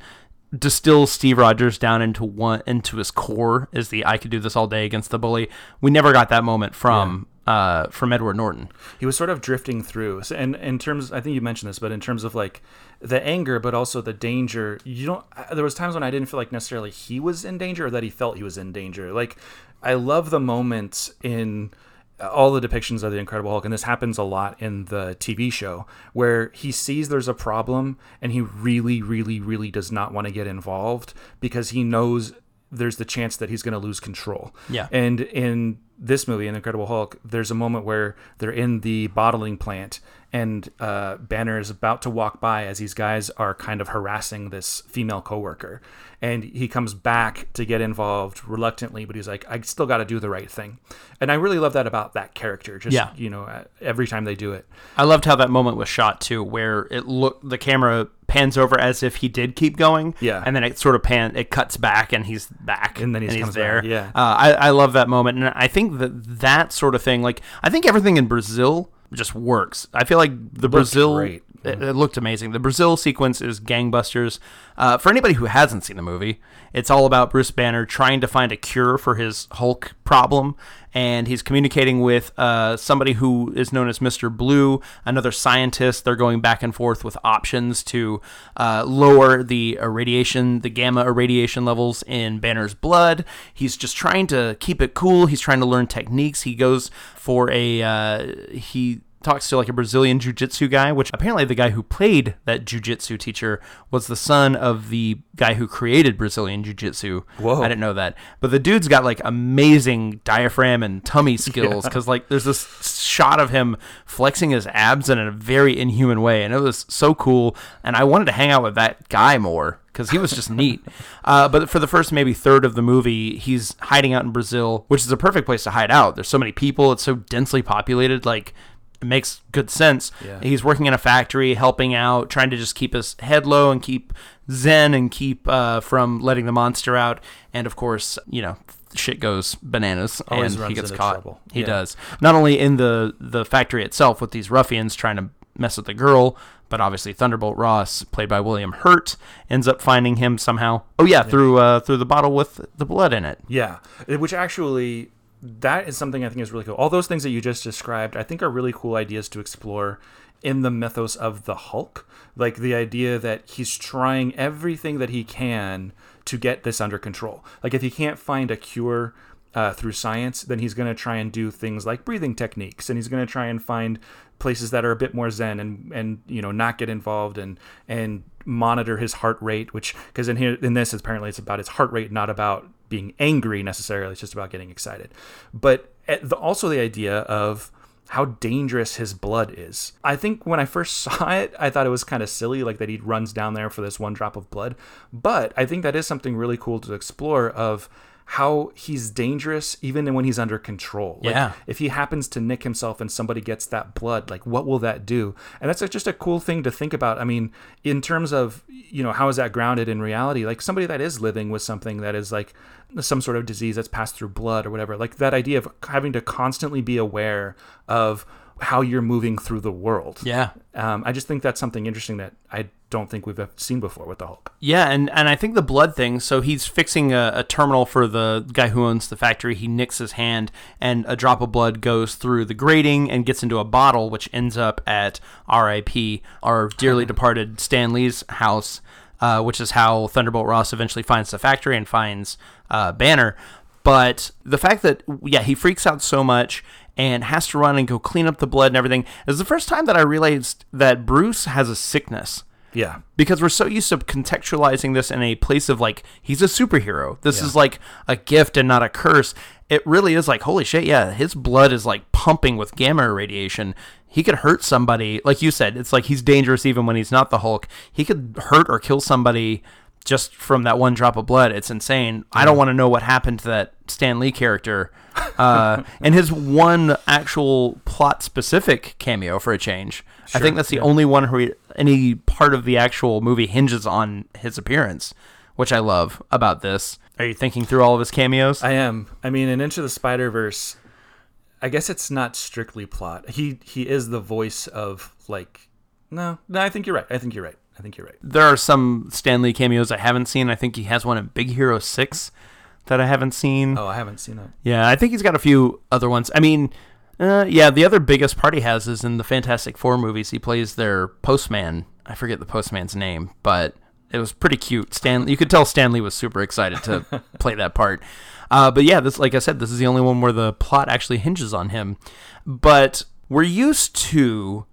Speaker 2: distills Steve Rogers down into one into his core is the I could do this all day against the bully. We never got that moment from uh from Edward Norton.
Speaker 1: he was sort of drifting through so, and in terms i think you mentioned this but in terms of like the anger but also the danger you don't there was times when i didn't feel like necessarily he was in danger or that he felt he was in danger like i love the moments in all the depictions of the incredible hulk and this happens a lot in the tv show where he sees there's a problem and he really really really does not want to get involved because he knows there's the chance that he's going to lose control
Speaker 2: Yeah.
Speaker 1: and in this movie, An Incredible Hulk, there's a moment where they're in the bottling plant and uh, Banner is about to walk by as these guys are kind of harassing this female coworker. And he comes back to get involved reluctantly, but he's like, I still got to do the right thing. And I really love that about that character. Just,
Speaker 2: Yeah.
Speaker 1: you know, every time they do it.
Speaker 2: I loved how that moment was shot too, where it looked the camera pans over as if he did keep going,
Speaker 1: Yeah.
Speaker 2: and then it sort of pan, it cuts back, and he's back,
Speaker 1: And then he comes
Speaker 2: there.
Speaker 1: back, yeah.
Speaker 2: uh, I I love that moment, and I think that that sort of thing, like I think everything in Brazil just works. I feel like the Brazil.
Speaker 1: great.
Speaker 2: It, it looked amazing. The Brazil sequence is gangbusters. Uh, for anybody who hasn't seen the movie, it's all about Bruce Banner trying to find a cure for his Hulk problem, and he's communicating with uh, somebody who is known as Mr. Blue, another scientist. They're going back and forth with options to uh, lower the irradiation, the gamma irradiation levels in Banner's blood. He's just trying to keep it cool. He's trying to learn techniques. He goes for a uh, he talks to like a Brazilian jiu-jitsu guy, which apparently the guy who played that jiu-jitsu teacher was the son of the guy who created Brazilian jiu-jitsu.
Speaker 1: Whoa.
Speaker 2: I didn't know that. But the dude's got like amazing diaphragm and tummy skills cuz like there's this shot of him flexing his abs in a very inhuman way and it was so cool and I wanted to hang out with that guy more because he was just neat. Uh, but for the first maybe third of the movie, he's hiding out in Brazil, which is a perfect place to hide out. There's so many people; it's so densely populated. Like it makes good sense.
Speaker 1: Yeah.
Speaker 2: He's working in a factory, helping out, trying to just keep his head low and keep zen and keep uh, from letting the monster out. And of course, you know, shit goes bananas
Speaker 1: Always
Speaker 2: and he gets caught.
Speaker 1: trouble.
Speaker 2: He
Speaker 1: Yeah.
Speaker 2: does. Not only in the the factory itself with these ruffians trying to mess with the girl, but obviously Thunderbolt Ross, played by William Hurt, ends up finding him somehow. Oh yeah, through uh, through the bottle with the blood in it.
Speaker 1: Yeah, which actually that is something I think is really cool. All those things that you just described, I think, are really cool ideas to explore in the mythos of the Hulk. Like the idea that he's trying everything that he can to get this under control. Like if he can't find a cure uh, through science, then he's going to try and do things like breathing techniques, and he's going to try and find places that are a bit more zen and and you know not get involved and and monitor his heart rate, which because in here in this apparently it's about his heart rate, not about being angry necessarily. It's just about getting excited. But the, also the idea of how dangerous his blood is. I think when I first saw it, I thought it was kind of silly, like that he runs down there for this one drop of blood. But I think that is something really cool to explore of how he's dangerous even when he's under control. Like,
Speaker 2: Yeah.
Speaker 1: if he happens to nick himself and somebody gets that blood, like what will that do? And that's just a cool thing to think about. I mean, in terms of, you know, how is that grounded in reality? Like somebody that is living with something that is like some sort of disease that's passed through blood or whatever, like that idea of having to constantly be aware of how you're moving through the world.
Speaker 2: Yeah.
Speaker 1: Um, I just think that's something interesting that I don't think we've seen before with the Hulk.
Speaker 2: Yeah, and, and I think the blood thing. So he's fixing a, a terminal for the guy who owns the factory. He nicks his hand, and a drop of blood goes through the grating and gets into a bottle, which ends up at R.I.P. our dearly departed Stan Lee's house, uh, which is how Thunderbolt Ross eventually finds the factory and finds uh, Banner. But the fact that yeah, he freaks out so much and has to run and go clean up the blood and everything is the first time that I realized that Bruce has a sickness
Speaker 1: Yeah.
Speaker 2: because we're so used to contextualizing this in a place of like he's a superhero. This
Speaker 1: Yeah.
Speaker 2: is like a gift and not a curse. It really is like holy shit, yeah, his blood is like pumping with gamma radiation. He could hurt somebody, like you said. It's like he's dangerous even when he's not the Hulk. He could hurt or kill somebody just from that one drop of blood. It's insane. I don't want to know what happened to that Stan Lee character. Uh, and his one actual plot specific cameo for a change. I think that's the only one where he- any part of the actual movie hinges on his appearance, which I love about this. Are you thinking through all of his cameos?
Speaker 1: I am. I mean, in Into the Spider Verse, I guess it's not strictly plot. He he is the voice of like. No, no. I think you're right. I think you're right. I think you're right.
Speaker 2: there are some Stan Lee cameos I haven't seen. I think he has one in Big Hero 6 that I haven't seen.
Speaker 1: Oh, I haven't seen that.
Speaker 2: Yeah, I think he's got a few other ones. I mean, uh, yeah, the other biggest part he has is in the Fantastic Four movies. He plays their postman. I forget the postman's name, but it was pretty cute. Stan, you could tell Stan Lee was super excited to play that part. Uh, but yeah, this, like I said, this is the only one where the plot actually hinges on him. But we're used to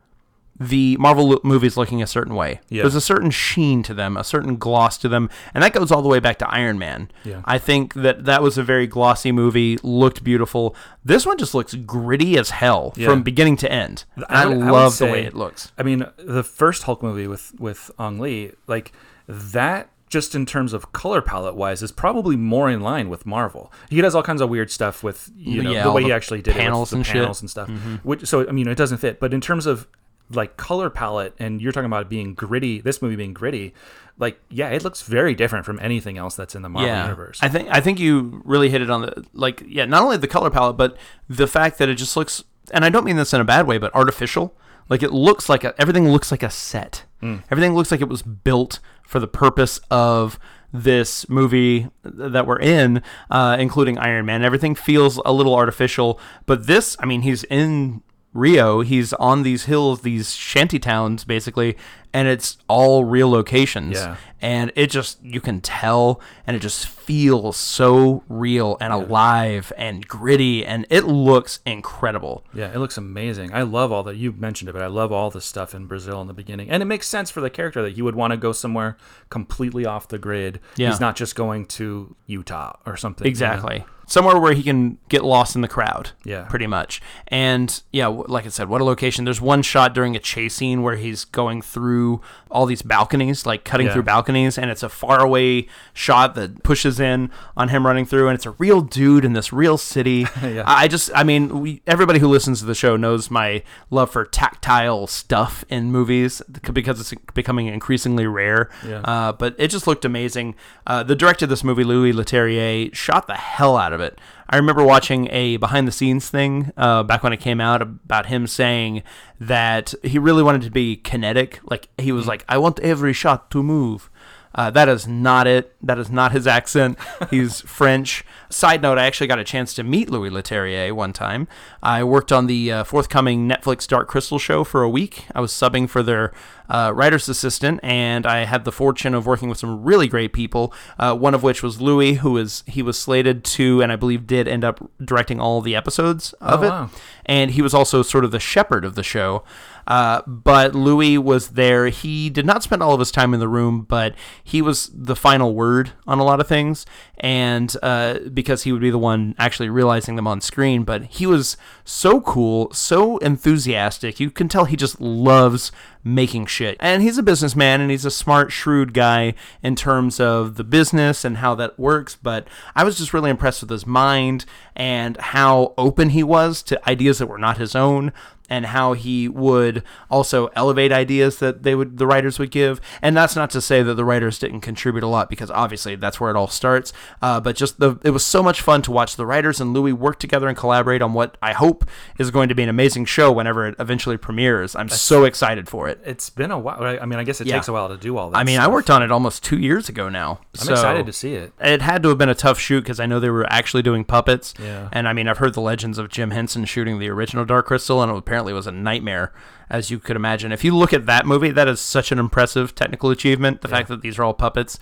Speaker 2: the Marvel movies looking a certain way.
Speaker 1: Yeah.
Speaker 2: There's a certain sheen to them, a certain gloss to them, and that goes all the way back to Iron Man.
Speaker 1: Yeah.
Speaker 2: I think that that was a very glossy movie, looked beautiful. This one just looks gritty as hell
Speaker 1: Yeah.
Speaker 2: from beginning to end. I,
Speaker 1: would- would
Speaker 2: love the
Speaker 1: say-
Speaker 2: way it looks.
Speaker 1: I mean, the first Hulk movie with with Ang Lee, like that, just in terms of color palette wise, is probably more in line with Marvel. He does all kinds of weird stuff with you know
Speaker 2: Yeah,
Speaker 1: the way
Speaker 2: the
Speaker 1: he actually did
Speaker 2: panels
Speaker 1: it with
Speaker 2: and
Speaker 1: the
Speaker 2: shit. Mm-hmm.
Speaker 1: panels and stuff. Which so I mean, it doesn't fit. But in terms of like color palette, and you're talking about it being gritty, this movie being gritty, like yeah, it looks very different from anything else that's in the Marvel universe.
Speaker 2: I think I think you really hit it on the like yeah, not only the color palette, but the fact that it just looks and I don't mean this in a bad way, but artificial. Like it looks like a, everything looks like a set. Everything looks like it was built for the purpose of this movie that we're in, uh, including Iron Man. Everything feels a little artificial, but this, I mean, he's in Rio. He's on these hills, these shanty towns, basically, and it's all real locations.
Speaker 1: Yeah.
Speaker 2: And it just, you can tell, and it just feels so real and alive and gritty, and it looks incredible.
Speaker 1: Yeah, it looks amazing. I love all that you mentioned it, but I love all the stuff in Brazil in the beginning, and it makes sense for the character that you would want to go somewhere completely off the grid.
Speaker 2: Yeah.
Speaker 1: He's not just going to Utah or something. you know?
Speaker 2: Somewhere where he can get lost in the crowd.
Speaker 1: Yeah.
Speaker 2: Pretty much. And yeah, like I said, what a location. There's one shot during a chase scene where he's going through all these balconies, like cutting
Speaker 1: Yeah.
Speaker 2: through balconies, and it's a faraway shot that pushes in on him running through, and it's a real dude in this real city.
Speaker 1: Yeah.
Speaker 2: I just, I mean, we, everybody who listens to the show knows my love for tactile stuff in movies because it's becoming increasingly rare.
Speaker 1: Yeah.
Speaker 2: Uh, but it just looked amazing. Uh, the director of this movie, Louis Leterrier, shot the hell out of out of it. I remember watching a behind the scenes thing uh, back when it came out about him saying that he really wanted to be kinetic. Like he was like, I want every shot to move. Uh, that is not it. That is not his accent. He's French. Side note: I actually got a chance to meet Louis Leterrier one time. I worked on the uh, forthcoming Netflix Dark Crystal show for a week. I was subbing for their uh, writer's assistant, and I had the fortune of working with some really great people. Uh, one of which was Louis, who was he was slated to, and I believe did end up directing all the episodes of
Speaker 1: Oh,
Speaker 2: it.
Speaker 1: wow.
Speaker 2: And he was also sort of the shepherd of the show. Uh, but Louis was there. He did not spend all of his time in the room, but he was the final word on a lot of things, and uh, because he would be the one actually realizing them on screen. But he was so cool, so enthusiastic. You can tell he just loves making shit. And he's a businessman and he's a smart, shrewd guy in terms of the business and how that works. But I was just really impressed with his mind and how open he was to ideas that were not his own and how he would also elevate ideas that they would the writers would give and that's not to say that the writers didn't contribute a lot because obviously that's where it all starts uh, but just the it was so much fun to watch the writers and louis work together and collaborate on what i hope is going to be an amazing show whenever it eventually premieres i'm so excited for it
Speaker 1: It's been a while. I mean, I guess it
Speaker 2: Yeah.
Speaker 1: takes a while to do all that.
Speaker 2: i mean i worked on it almost two years ago now
Speaker 1: I'm excited to see it.
Speaker 2: it had to have been a tough shoot because I know they were actually doing puppets.
Speaker 1: Yeah.
Speaker 2: And I mean, I've heard the legends of Jim Henson shooting the original Dark Crystal, and it apparently was a nightmare, as you could imagine. If you look at that movie, that is such an impressive technical achievement. The fact that these are all puppets,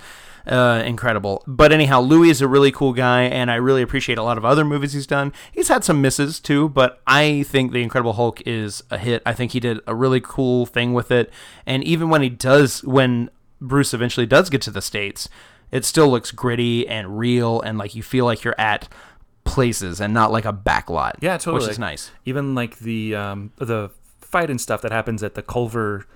Speaker 2: uh, incredible. But anyhow, Louis is a really cool guy, and I really appreciate a lot of other movies he's done. He's had some misses too, but I think The Incredible Hulk is a hit. I think he did a really cool thing with it, and even when he does, when Bruce eventually does get to the states, it still looks gritty and real, and like you feel like you're at places and not like a backlot.
Speaker 1: Yeah, totally.
Speaker 2: which is nice.
Speaker 1: Even like the um, the fight and stuff that happens at the Culver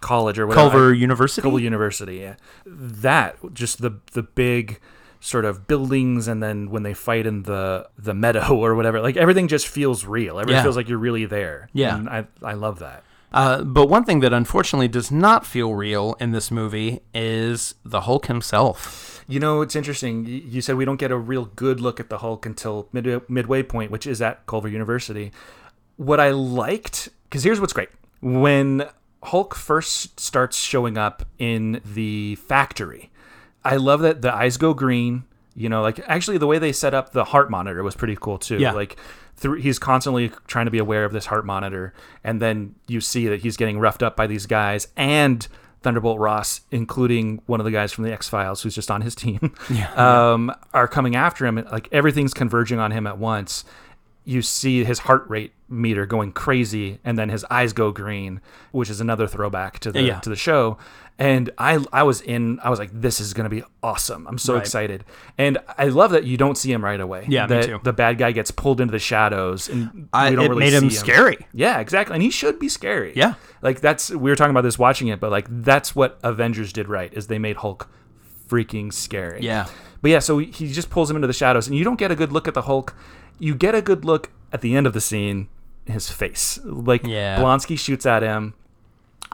Speaker 1: College or whatever.
Speaker 2: Culver University.
Speaker 1: Culver University. Yeah, that just the the big sort of buildings, and then when they fight in the the meadow or whatever, like everything just feels real. Everything
Speaker 2: Yeah.
Speaker 1: feels like you're really there.
Speaker 2: Yeah.
Speaker 1: and I I love that.
Speaker 2: Uh, but one thing that unfortunately does not feel real in this movie is the Hulk himself.
Speaker 1: You know, it's interesting. You said we don't get a real good look at the Hulk until mid- midway point, which is at Culver University. What I liked, because here's what's great: when Hulk first starts showing up in the factory, I love that the eyes go green. You know, like actually the way they set up the heart monitor was pretty cool too.
Speaker 2: Yeah.
Speaker 1: Like through, he's constantly trying to be aware of this heart monitor, and then you see that he's getting roughed up by these guys and Thunderbolt Ross, including one of the guys from the X Files who's just on his team, um, are coming after him. Like everything's converging on him at once. You see his heart rate meter going crazy, and then his eyes go green, which is another throwback to the
Speaker 2: Yeah.
Speaker 1: to the show. And I I was in. I was like, this is gonna be awesome. I'm so
Speaker 2: Right.
Speaker 1: excited, and I love that you don't see him right away.
Speaker 2: Yeah, me too.
Speaker 1: The bad guy gets pulled into the shadows, and
Speaker 2: I,
Speaker 1: we don't
Speaker 2: it
Speaker 1: really
Speaker 2: made him
Speaker 1: see
Speaker 2: scary.
Speaker 1: yeah, exactly. And he should be scary.
Speaker 2: Yeah.
Speaker 1: Like that's we were talking about this watching it, but like that's what Avengers did right is they made Hulk freaking scary.
Speaker 2: Yeah.
Speaker 1: But yeah, so he just pulls him into the shadows and you don't get a good look at the Hulk. You get a good look at the end of the scene, his face. Like
Speaker 2: Yeah.
Speaker 1: Blonsky shoots at him,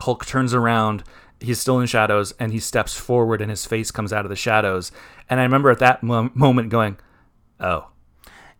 Speaker 1: Hulk turns around, he's still in shadows and he steps forward and his face comes out of the shadows. And I remember at that mo- moment going, "Oh,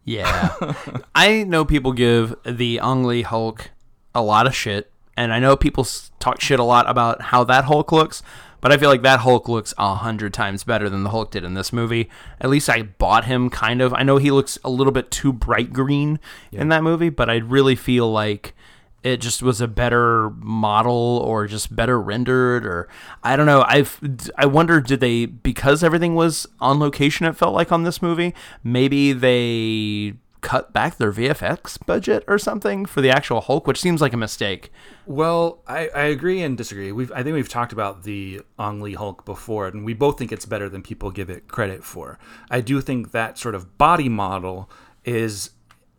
Speaker 2: Yeah. I know people give the Ang Lee Hulk a lot of shit, and I know people talk shit a lot about how that Hulk looks, but I feel like that Hulk looks a hundred times better than the Hulk did in this movie. At least I bought him kind of. I know he looks a little bit too bright green in that movie, but I really feel like it just was a better model or just better rendered or I don't know. I've I wonder did they because everything was on location it felt like on this movie, maybe they cut back their VFX budget or something for the actual Hulk, which seems like a mistake.
Speaker 1: Well, I, I agree and disagree. We've I think we've talked about the Ang Lee Hulk before, and we both think it's better than people give it credit for. I do think that sort of body model is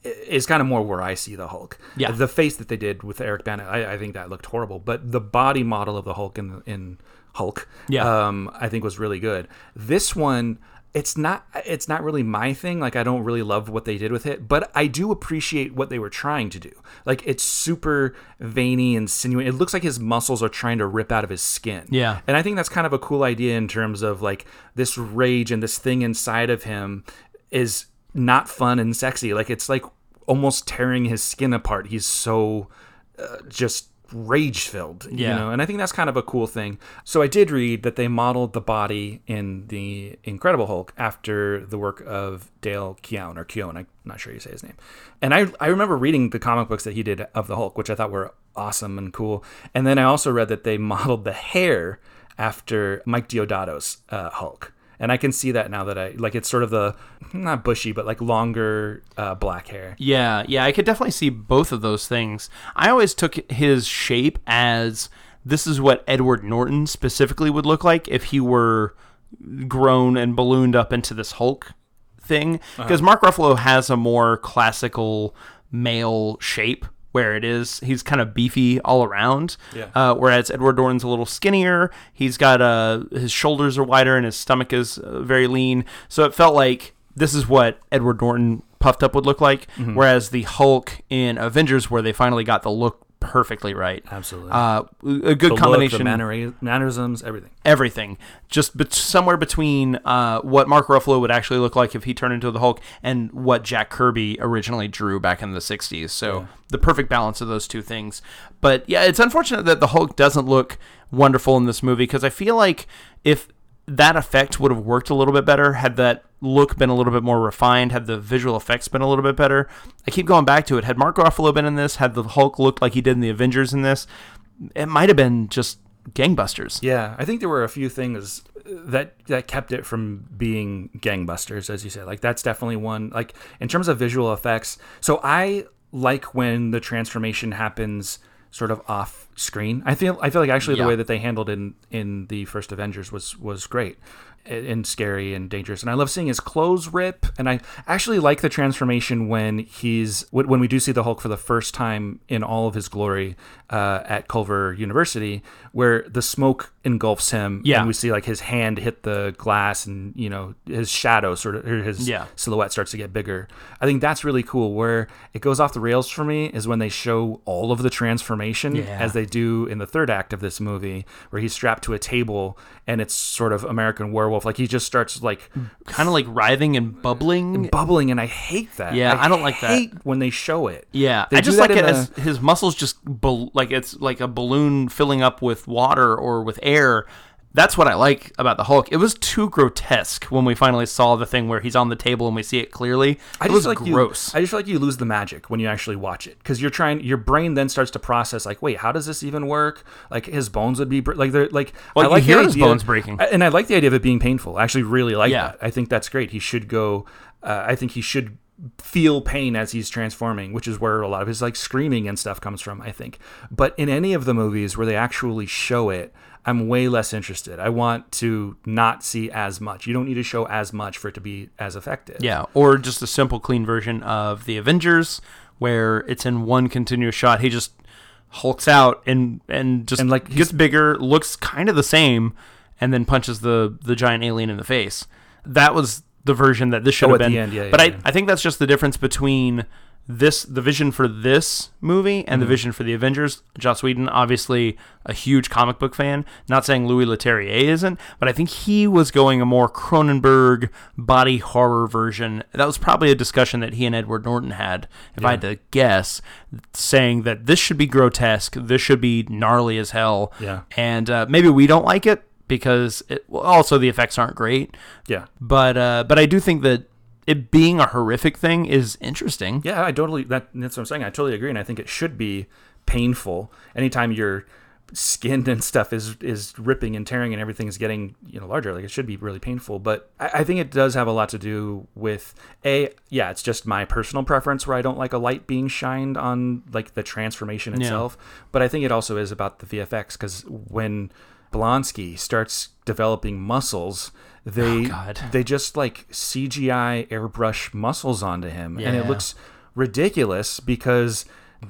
Speaker 1: is kind of more where I see the Hulk.
Speaker 2: Yeah.
Speaker 1: The face that they did with Eric Bana, I, I think that looked horrible. But the body model of the Hulk in in Hulk,
Speaker 2: Yeah.
Speaker 1: um, I think was really good. This one, it's not it's not really my thing. Like I don't really love what they did with it, but I do appreciate what they were trying to do. Like it's super veiny and sinewy. It looks like his muscles are trying to rip out of his skin.
Speaker 2: Yeah.
Speaker 1: And I think that's kind of a cool idea in terms of like this rage and this thing inside of him is not fun and sexy. Like it's like almost tearing his skin apart. He's so uh, just rage filled,
Speaker 2: Yeah.
Speaker 1: you know. And I think that's kind of a cool thing. So I did read that they modeled the body in the Incredible Hulk after the work of Dale Keown or Keown. I'm not sure you say his name. And I I remember reading the comic books that he did of the Hulk, which I thought were awesome and cool. And then I also read that they modeled the hair after Mike Deodato's uh, Hulk. And I can see that now that I like it's sort of the not bushy but like longer uh, black hair.
Speaker 2: Yeah, yeah, I could definitely see both of those things. I always took his shape as this is what Edward Norton specifically would look like if he were grown and ballooned up into this Hulk thing.
Speaker 1: Uh-huh.
Speaker 2: Because Mark Ruffalo has a more classical male shape where it is he's kind of beefy all around.
Speaker 1: Yeah.
Speaker 2: Uh, whereas Edward Norton's a little skinnier. He's got uh, his shoulders are wider and his stomach is uh, very lean. So it felt like this is what Edward Norton puffed up would look like.
Speaker 1: Mm-hmm.
Speaker 2: Whereas the Hulk in Avengers, where they finally got the look perfectly right.
Speaker 1: Absolutely.
Speaker 2: Uh, a good
Speaker 1: the look,
Speaker 2: combination
Speaker 1: the manner- mannerisms, everything.
Speaker 2: everything just bet somewhere between uh, what Mark Ruffalo would actually look like if he turned into the Hulk and what Jack Kirby originally drew back in the 60s. So the perfect balance of those two things. But yeah, it's unfortunate that the Hulk doesn't look wonderful in this movie because I feel like if that effect would have worked a little bit better had that look been a little bit more refined had the visual effects been a little bit better i keep going back to it had mark ruffalo been in this had the hulk looked like he did in the avengers in this it might have been just gangbusters
Speaker 1: Yeah, I think there were a few things that that kept it from being gangbusters, as you say. Like that's definitely one. Like in terms of visual effects, so I like when the transformation happens sort of off screen. I feel I feel like actually
Speaker 2: Yeah.
Speaker 1: the way that they handled it in in the first Avengers was was great and scary and dangerous. And I love seeing his clothes rip. And I actually like the transformation when he's when we do see the Hulk for the first time in all of his glory uh, at Culver University, where the smoke engulfs him.
Speaker 2: Yeah.
Speaker 1: and we see like his hand hit the glass, and you know his shadow sort of or his
Speaker 2: Yeah.
Speaker 1: silhouette starts to get bigger. I think that's really cool. Where it goes off the rails for me is when they show all of the transformation
Speaker 2: Yeah.
Speaker 1: as they do in the third act of this movie, where he's strapped to a table and it's sort of American Werewolf. Like he just starts like
Speaker 2: kind of like writhing and bubbling and
Speaker 1: bubbling, and I hate that.
Speaker 2: Yeah, I don't like that.
Speaker 1: when they show it.
Speaker 2: Yeah,
Speaker 1: They
Speaker 2: I just like it
Speaker 1: a-
Speaker 2: as his muscles just bal- like it's like a balloon filling up with water or with air. That's what I like about the Hulk. It was too grotesque when we finally saw the thing where he's on the table and we see it clearly.
Speaker 1: I just
Speaker 2: was
Speaker 1: feel like
Speaker 2: gross.
Speaker 1: You, I just feel like you lose the magic when you actually watch it because you're trying. Your brain then starts to process like, wait, how does this even work? Like his bones would be like they're like.
Speaker 2: Well,
Speaker 1: I like
Speaker 2: hear his bones breaking.
Speaker 1: and I like the idea of it being painful. I actually really like
Speaker 2: Yeah.
Speaker 1: that. I think that's great. He should go. Uh, I think he should feel pain as he's transforming, which is where a lot of his like screaming and stuff comes from. I think, but in any of the movies where they actually show it. I'm way less interested. I want to not see as much. You don't need to show as much for it to be as effective.
Speaker 2: yeah, or just a simple, clean version of the Avengers where it's in one continuous shot. He just hulks out and and just
Speaker 1: And, like,
Speaker 2: gets bigger, looks kind of the same, and then punches the the giant alien in the face. That was the version that this oh, should
Speaker 1: Oh,
Speaker 2: have been.
Speaker 1: end, yeah,
Speaker 2: but
Speaker 1: yeah,
Speaker 2: I,
Speaker 1: yeah.
Speaker 2: I think that's just the difference between this the vision for this movie and the
Speaker 1: Mm-hmm.
Speaker 2: vision for the Avengers. Joss Whedon, obviously a huge comic book fan. Not saying Louis Leterrier isn't, but I think he was going a more Cronenberg body horror version. That was probably a discussion that he and Edward Norton had, if I had to guess, saying that this should be grotesque, this should be gnarly as hell.
Speaker 1: Yeah.
Speaker 2: And uh, maybe we don't like it because it, well, also the effects aren't great.
Speaker 1: Yeah.
Speaker 2: But uh, but I do think that it being a horrific thing is interesting.
Speaker 1: Yeah, I totally that that's what I'm saying. I totally agree, and I think it should be painful. Anytime your skin and stuff is is ripping and tearing and everything is getting you know larger, like it should be really painful. But I, I think it does have a lot to do with a yeah, it's just my personal preference where I don't like a light being shined on like the transformation itself. But I think it also is about the VFX because when Blonsky starts developing muscles. They
Speaker 2: Oh,
Speaker 1: they just like CGI airbrush muscles onto him, and it looks ridiculous because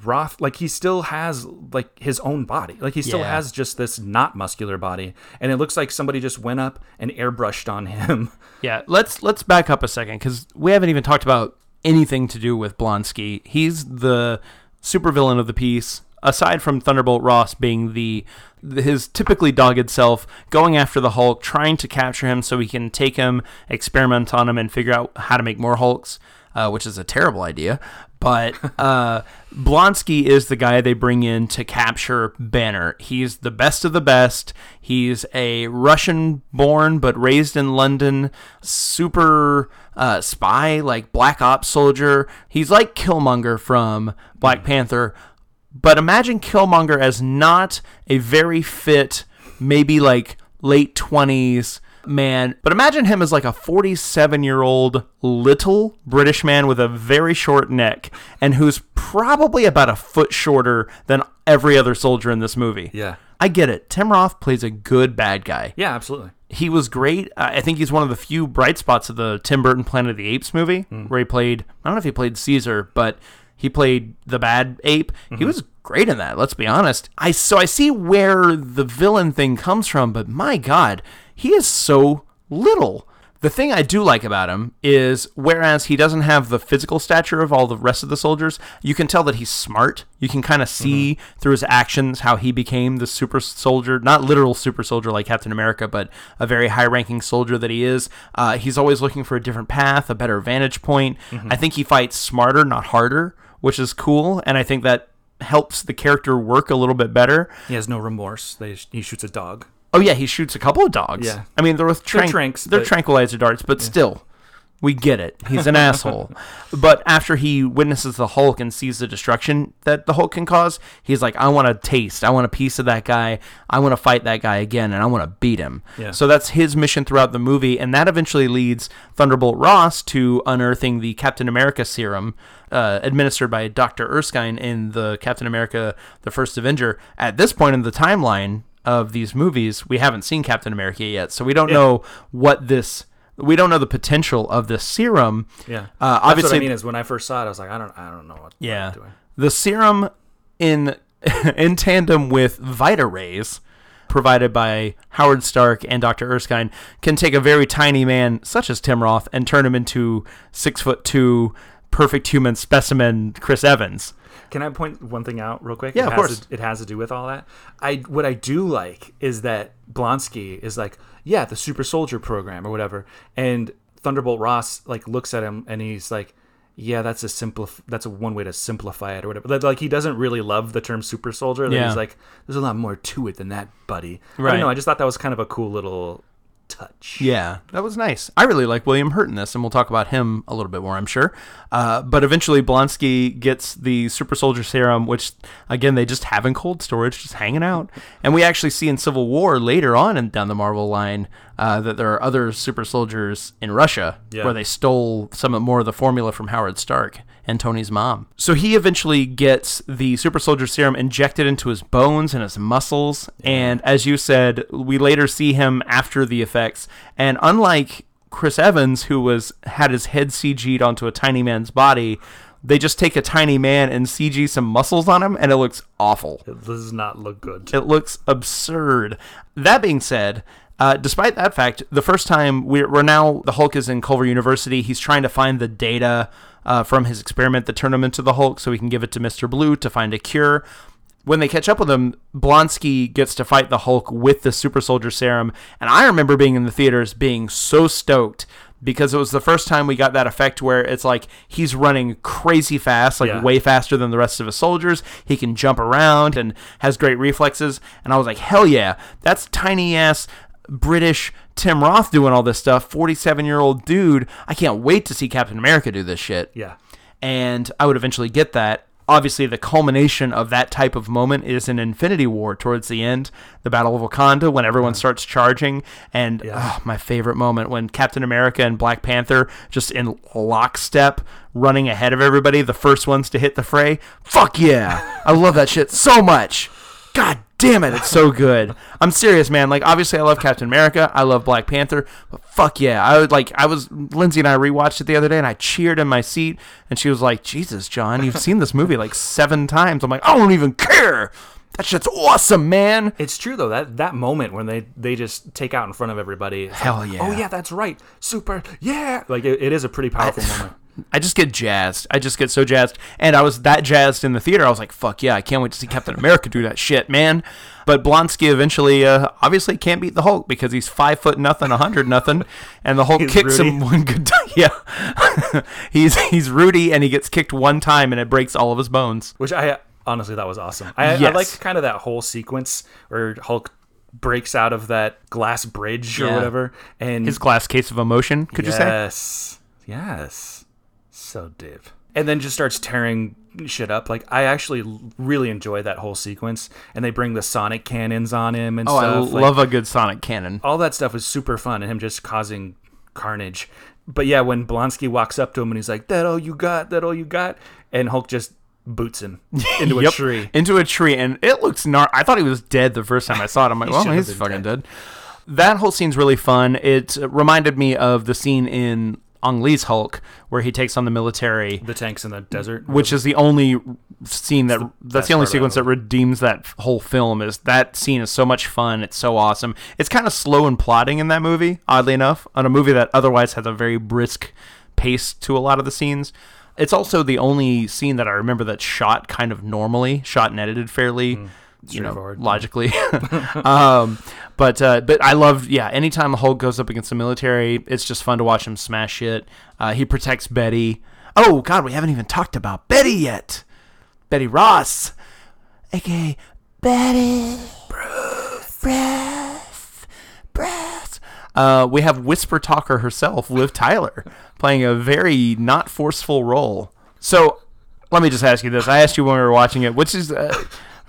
Speaker 1: Roth, like he still has like his own body, like he still
Speaker 2: Yeah.
Speaker 1: has just this not muscular body, and it looks like somebody just went up and airbrushed on him.
Speaker 2: Yeah, let's let's back up a second because we haven't even talked about anything to do with Blonsky. He's the supervillain of the piece. Aside from Thunderbolt Ross being the, his typically dogged self, going after the Hulk, trying to capture him so he can take him, experiment on him, and figure out how to make more Hulks, uh, which is a terrible idea. But uh, Blonsky is the guy they bring in to capture Banner. He's the best of the best. He's a Russian born but raised in London super uh, spy, like black ops soldier. He's like Killmonger from Black Panther. But imagine Killmonger as not a very fit, maybe like late 20s man. But imagine him as like a 47 year old little British man with a very short neck and who's probably about a foot shorter than every other soldier in this movie.
Speaker 1: Yeah.
Speaker 2: I get it. Tim Roth plays a good bad guy.
Speaker 1: Yeah, absolutely.
Speaker 2: He was great. I I think he's one of the few bright spots of the Tim Burton Planet of the Apes movie hmm. where he played, I don't know if he played Caesar, but he played the bad ape. He mm-hmm. was great in that, let's be honest. I so I see where the villain thing comes from, but my god, he is so little. The thing I do like about him is whereas he doesn't have the physical stature of all the rest of the soldiers, you can tell that he's smart. You can kind of mm-hmm. see through his actions how he became the super soldier, not literal super soldier like Captain America, but a very high ranking soldier that he is. Uh, he's always looking for a different path, a better vantage point. Mm-hmm. I think he fights smarter, not harder, which is cool. And I think that helps the character work a little bit better.
Speaker 1: He has no remorse. They, he shoots a dog.
Speaker 2: Oh yeah, he shoots a couple of dogs.
Speaker 1: Yeah.
Speaker 2: I mean they're with
Speaker 1: They're tranks,
Speaker 2: They're tranquilizer darts, but still, we get it. He's an asshole. But after he witnesses the Hulk and sees the destruction that the Hulk can cause, he's like, I want a taste. I want a piece of that guy. I want to fight that guy again, and I want to beat him.
Speaker 1: Yeah.
Speaker 2: So that's his mission throughout the movie, and that eventually leads Thunderbolt Ross to unearthing the Captain America serum. Uh, administered by Dr. Erskine in the Captain America: The First Avenger. At this point in the timeline, of these movies, we haven't seen Captain America yet, so we don't know what this. We don't know the potential of this serum.
Speaker 1: Yeah.
Speaker 2: Uh,
Speaker 1: That's
Speaker 2: obviously,
Speaker 1: what I mean is when I first saw it, I was like, I don't, I don't know what.
Speaker 2: yeah,
Speaker 1: What I'm doing.
Speaker 2: the serum in in tandem with Vita rays provided by Howard Stark and Dr. Erskine can take a very tiny man such as Tim Roth and turn him into six foot two perfect human specimen Chris Evans.
Speaker 1: Can I point one thing out real quick?
Speaker 2: Yeah,
Speaker 1: it
Speaker 2: of
Speaker 1: has
Speaker 2: course.
Speaker 1: To, it has to do with all that. I what I do like is that Blonsky is like, yeah, the super soldier program or whatever, and Thunderbolt Ross like looks at him and he's like, yeah, that's a simplif- that's a one way to simplify it or whatever. Like- he doesn't really love the term super soldier.
Speaker 2: Yeah.
Speaker 1: He's like, there's a lot more to it than that, buddy.
Speaker 2: Right.
Speaker 1: I don't know. I just thought that was kind of a cool little touch.
Speaker 2: Yeah, that was nice. I really like William Hurt in this, and we'll talk about him a little bit more, I'm sure. Uh, but eventually, Blonsky gets the super soldier serum, which, again, they just have in cold storage, just hanging out. And we actually see in Civil War later on and down the Marvel line uh, that there are other super soldiers in Russia
Speaker 1: Yeah.
Speaker 2: where they stole some more of the formula from Howard Stark and Tony's mom. So he eventually gets the super soldier serum injected into his bones and his muscles. And as you said, we later see him after the effects. And unlike Chris Evans, who was had his head CG'd onto a tiny man's body, they just take a tiny man and CG some muscles on him, and it looks awful.
Speaker 1: It does not look good.
Speaker 2: It looks absurd. That being said, uh, despite that fact, the first time we're, we're now the Hulk is in Culver University. He's trying to find the data uh, from his experiment that turned him into the Hulk, so he can give it to Mister Blue to find a cure. When they catch up with him, Blonsky gets to fight the Hulk with the Super Soldier Serum, and I remember being in the theaters being so stoked because it was the first time we got that effect where it's like he's running crazy fast, like
Speaker 1: Yeah.
Speaker 2: way faster than the rest of his soldiers. He can jump around and has great reflexes. And I was like, hell yeah, that's tiny ass British Tim Roth doing all this stuff. 47 year old dude. I can't wait to see Captain America do this shit.
Speaker 1: Yeah.
Speaker 2: And I would eventually get that. Obviously, the culmination of that type of moment is in Infinity War towards the end, the Battle of Wakanda, when everyone starts charging. And
Speaker 1: Yeah.
Speaker 2: ah, my favorite moment when Captain America and Black Panther just in lockstep running ahead of everybody, the first ones to hit the fray. Fuck yeah. I love that shit so much. God damn it, it's so good. I'm serious, man. Like obviously I love Captain America, I love Black Panther, but fuck yeah. I would like I was Lindsay and I rewatched it the other day and I cheered in my seat and she was like, Jesus, John, you've seen this movie like seven times. I'm like, I don't even care. That shit's awesome, man.
Speaker 1: It's true though that that moment when they they just take out in front of everybody.
Speaker 2: Hell
Speaker 1: like,
Speaker 2: yeah.
Speaker 1: Oh yeah, that's right. Super. Yeah. Like it, it is a pretty powerful moment.
Speaker 2: I just get jazzed. I just get so jazzed. And I was that jazzed in the theater. I was like, fuck yeah, I can't wait to see Captain America do that shit, man. But Blonsky eventually, uh, obviously, can't beat the Hulk because he's five foot nothing, a hundred nothing, and the Hulk
Speaker 1: He's
Speaker 2: kicks
Speaker 1: Rudy.
Speaker 2: him one good time. Yeah, he's he's Rudy, and he gets kicked one time, and it breaks all of his bones.
Speaker 1: which I honestly thought was awesome. I, I
Speaker 2: Yes.
Speaker 1: like kind of that whole sequence where Hulk breaks out of that glass bridge or whatever, and
Speaker 2: His glass case of emotion, could you say?
Speaker 1: yes, yes, so div, and then just starts tearing shit up. Like I actually really enjoy that whole sequence, and they bring the sonic cannons on him and
Speaker 2: Oh, I
Speaker 1: stuff. like,
Speaker 2: love a good Sonic cannon.
Speaker 1: all that stuff was super fun, and him just causing carnage. But yeah, when Blonsky walks up to him and he's like, "That all you got? That all you got?" and Hulk just boots him into a
Speaker 2: Yep,
Speaker 1: tree.
Speaker 2: Into a tree, and it looks gnar. I thought he was dead the first time I saw it. I'm like, well, he's fucking dead. That whole scene's really fun. It reminded me of the scene in Ang Lee's Hulk where he takes on the military,
Speaker 1: The tanks in the desert,
Speaker 2: which is the only scene that that's the only sequence that redeems that whole film. Is that scene is so much fun. It's so awesome. It's kind of slow and plotting in that movie, oddly enough, on a movie that otherwise has a very brisk pace to a lot of the scenes. It's also the only scene that I remember that's shot kind of normally, shot and edited fairly, mm. You know, logically. um, but uh, but I love yeah. Anytime Hulk goes up against the military, it's just fun to watch him smash shit. Uh, he protects Betty. Oh God, we haven't even talked about Betty yet. Betty Ross, aka Betty. Breath, breath. Uh, we have whisper talker herself, Liv Tyler, playing a very not forceful role. So, let me just ask you this: I asked you when we were watching it, which is uh,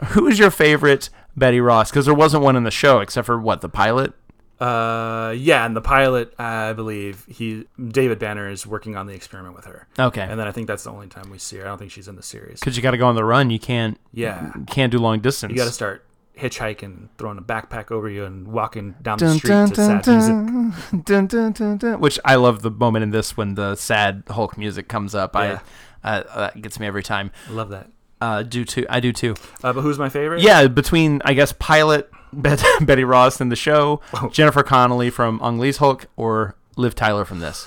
Speaker 2: who is your favorite Betty Ross? Because there wasn't one in the show except for what the pilot.
Speaker 1: Uh, yeah, and the pilot, I believe he David Banner is working on the experiment with her.
Speaker 2: Okay,
Speaker 1: And then I think that's the only time we see her. I don't think she's in the series.
Speaker 2: because you got to go on the run. You can't
Speaker 1: Yeah,
Speaker 2: can't do long distance.
Speaker 1: you got to start hitchhiking, throwing a backpack over you, and walking down the
Speaker 2: Dun,
Speaker 1: street
Speaker 2: dun,
Speaker 1: to sad music.
Speaker 2: dun, dun. Which I love the moment in this when the sad Hulk music comes up.
Speaker 1: Yeah.
Speaker 2: I uh, that gets me every time.
Speaker 1: I love that.
Speaker 2: Uh, do too. I do too.
Speaker 1: Uh, but who's my favorite?
Speaker 2: Yeah, between I guess pilot Bet- Betty Ross in the show,
Speaker 1: Oh.
Speaker 2: Jennifer Connelly from Ang Lee's Hulk, or Liv Tyler from this.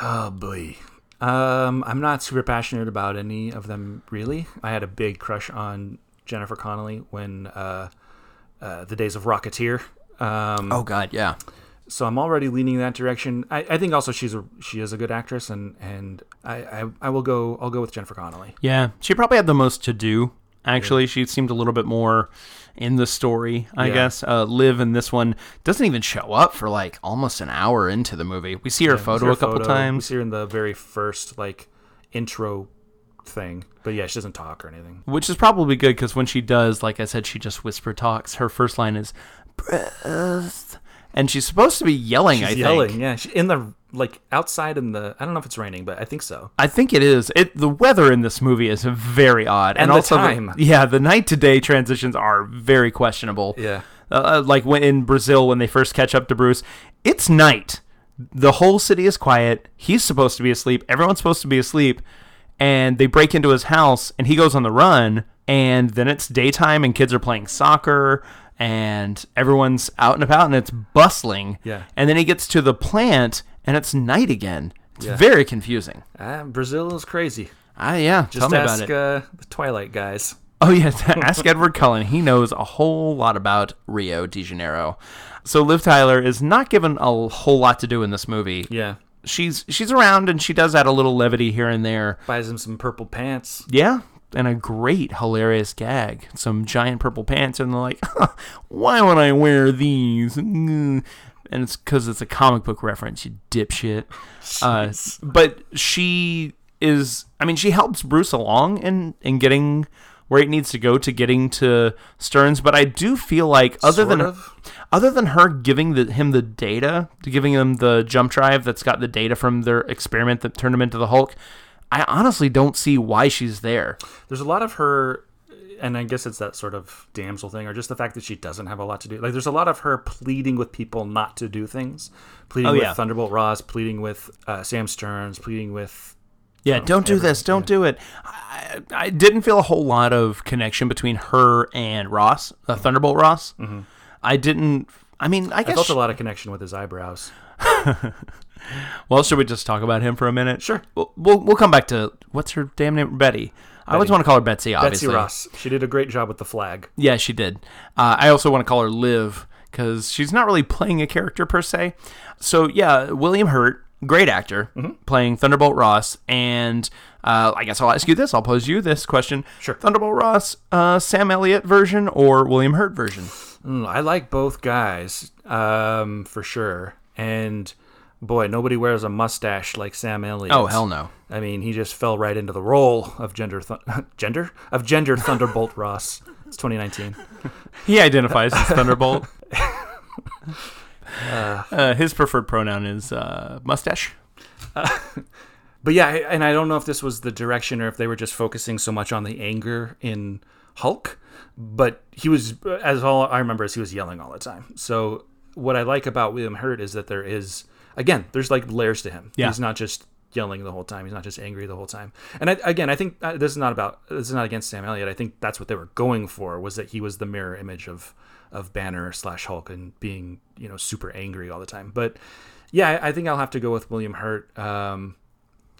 Speaker 1: Oh boy. Um, I'm not super passionate about any of them really. I had a big crush on Jennifer Connelly when uh, uh, the days of Rocketeer. Um,
Speaker 2: Oh God, yeah.
Speaker 1: So I'm already leaning that direction. I, I think also she's a she is a good actress, and and I, I I will go I'll go with Jennifer Connelly.
Speaker 2: Yeah, she probably had the most to do. Actually, she seemed a little bit more in the story, I
Speaker 1: Yeah.
Speaker 2: guess. Uh, Liv in this one doesn't even show up for like almost an hour into the movie. We see her
Speaker 1: Yeah,
Speaker 2: photo
Speaker 1: see her
Speaker 2: a couple
Speaker 1: photo.
Speaker 2: Times.
Speaker 1: We see her in the very first like intro thing, but yeah, she doesn't talk or anything.
Speaker 2: which is probably good because when she does, like I said, she just whisper talks. Her first line is "breath," and she's supposed to be yelling.
Speaker 1: She's
Speaker 2: I think.
Speaker 1: yelling, yeah, she, in the like outside in the I don't know if it's raining, but I think so.
Speaker 2: I think it is. It the weather in this movie is very odd,
Speaker 1: And the
Speaker 2: also
Speaker 1: time.
Speaker 2: yeah, the night to day transitions are very questionable.
Speaker 1: Yeah.
Speaker 2: uh, like when in Brazil when they first catch up to Bruce, it's night. The whole city is quiet. He's supposed to be asleep. Everyone's supposed to be asleep, and they break into his house, and he goes on the run. And then it's daytime, and kids are playing soccer, and everyone's out and about, and it's bustling.
Speaker 1: Yeah.
Speaker 2: And then he gets to the plant, and it's night again. It's
Speaker 1: Yeah.
Speaker 2: very confusing.
Speaker 1: Ah, Brazil is crazy.
Speaker 2: Ah, yeah.
Speaker 1: Just
Speaker 2: tell me
Speaker 1: ask
Speaker 2: about it.
Speaker 1: Uh, the Twilight guys.
Speaker 2: Oh yeah, ask Edward Cullen. He knows a whole lot about Rio de Janeiro. So Liv Tyler is not given a whole lot to do in this movie.
Speaker 1: Yeah,
Speaker 2: She's she's around and she does add a little levity here and there.
Speaker 1: buys him some purple pants.
Speaker 2: Yeah, and a great hilarious gag. Some giant purple pants and they're like, "Why would I wear these?" And it's because it's a comic book reference, you dipshit. Uh, but she is i mean she helps bruce along in in getting where it needs to go to getting to stearns but i do feel like other
Speaker 1: Sort
Speaker 2: than
Speaker 1: of.
Speaker 2: other than her giving the, him the data giving him the jump drive that's got the data from their experiment that turned him into the hulk i honestly don't see why she's there
Speaker 1: There's a lot of her, and I guess it's that sort of damsel thing, or just the fact that she doesn't have a lot to do. Like, there's a lot of her pleading with people not to do things, pleading
Speaker 2: Oh,
Speaker 1: with
Speaker 2: yeah.
Speaker 1: Thunderbolt Ross, pleading with uh, Sam Stearns, pleading with.
Speaker 2: yeah don't do
Speaker 1: every-
Speaker 2: this don't do it I, I didn't feel a whole lot of connection between her and ross uh, thunderbolt ross i didn't i mean i
Speaker 1: I
Speaker 2: guess
Speaker 1: felt a lot of connection with his eyebrows.
Speaker 2: Well, should we just talk about him for a minute?
Speaker 1: Sure.
Speaker 2: We'll we'll, we'll come back to what's her damn name? Betty. I always want to call her Betsy. Obviously.
Speaker 1: Betsy Ross. She did a great job with the flag.
Speaker 2: Yeah, she did. Uh, I also want to call her Liv because she's not really playing a character per se. So yeah, William Hurt, great actor,
Speaker 1: Mm-hmm.
Speaker 2: playing Thunderbolt Ross, and uh, I guess I'll ask you this. I'll pose you this question:
Speaker 1: Sure.
Speaker 2: Thunderbolt Ross, uh, Sam Elliott version or William Hurt version?
Speaker 1: Mm, I like both guys, um, for sure. And boy, nobody wears a mustache like Sam Elliott.
Speaker 2: Oh hell no.
Speaker 1: I mean, he just fell right into the role of gender, th- gender of gender Thunderbolt Ross. It's 2019.
Speaker 2: He identifies as Thunderbolt. Uh, his preferred pronoun is uh, mustache.
Speaker 1: But yeah, and I don't know if this was the direction or if they were just focusing so much on the anger in Hulk. But he was, as all I remember, is he was yelling all the time. So what I like about William Hurt is that there is, again, there's like layers to him.
Speaker 2: Yeah.
Speaker 1: He's not just yelling the whole time. He's not just angry the whole time. And I, again, I think uh, this is not about this is not against Sam Elliott. I think that's what they were going for was that he was the mirror image of of Banner slash Hulk and being you know super angry all the time. But yeah, I, I think I'll have to go with William Hurt. Um,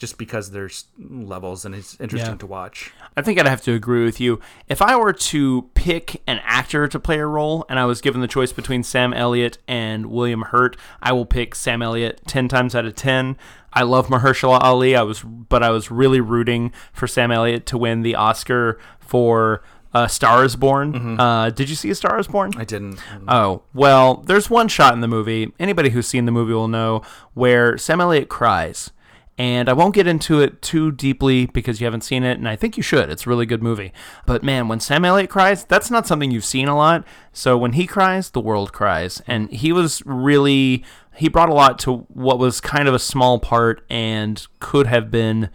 Speaker 1: just because there's levels and it's interesting
Speaker 2: Yeah.
Speaker 1: to watch.
Speaker 2: I think I'd have to agree with you. If I were to pick an actor to play a role and I was given the choice between Sam Elliott and William Hurt, I will pick Sam Elliott 10 times out of 10. I love Mahershala Ali, I was but I was really rooting for Sam Elliott to win the Oscar for uh, Star is Born. Uh, did you see A Star is Born?
Speaker 1: I didn't.
Speaker 2: Oh, well, there's one shot in the movie, anybody who's seen the movie will know, where Sam Elliott cries. And I won't get into it too deeply because you haven't seen it, and I think you should. It's a really good movie. But man, when Sam Elliott cries, that's not something you've seen a lot. So when he cries, the world cries. And he was really, he brought a lot to what was kind of a small part and could have been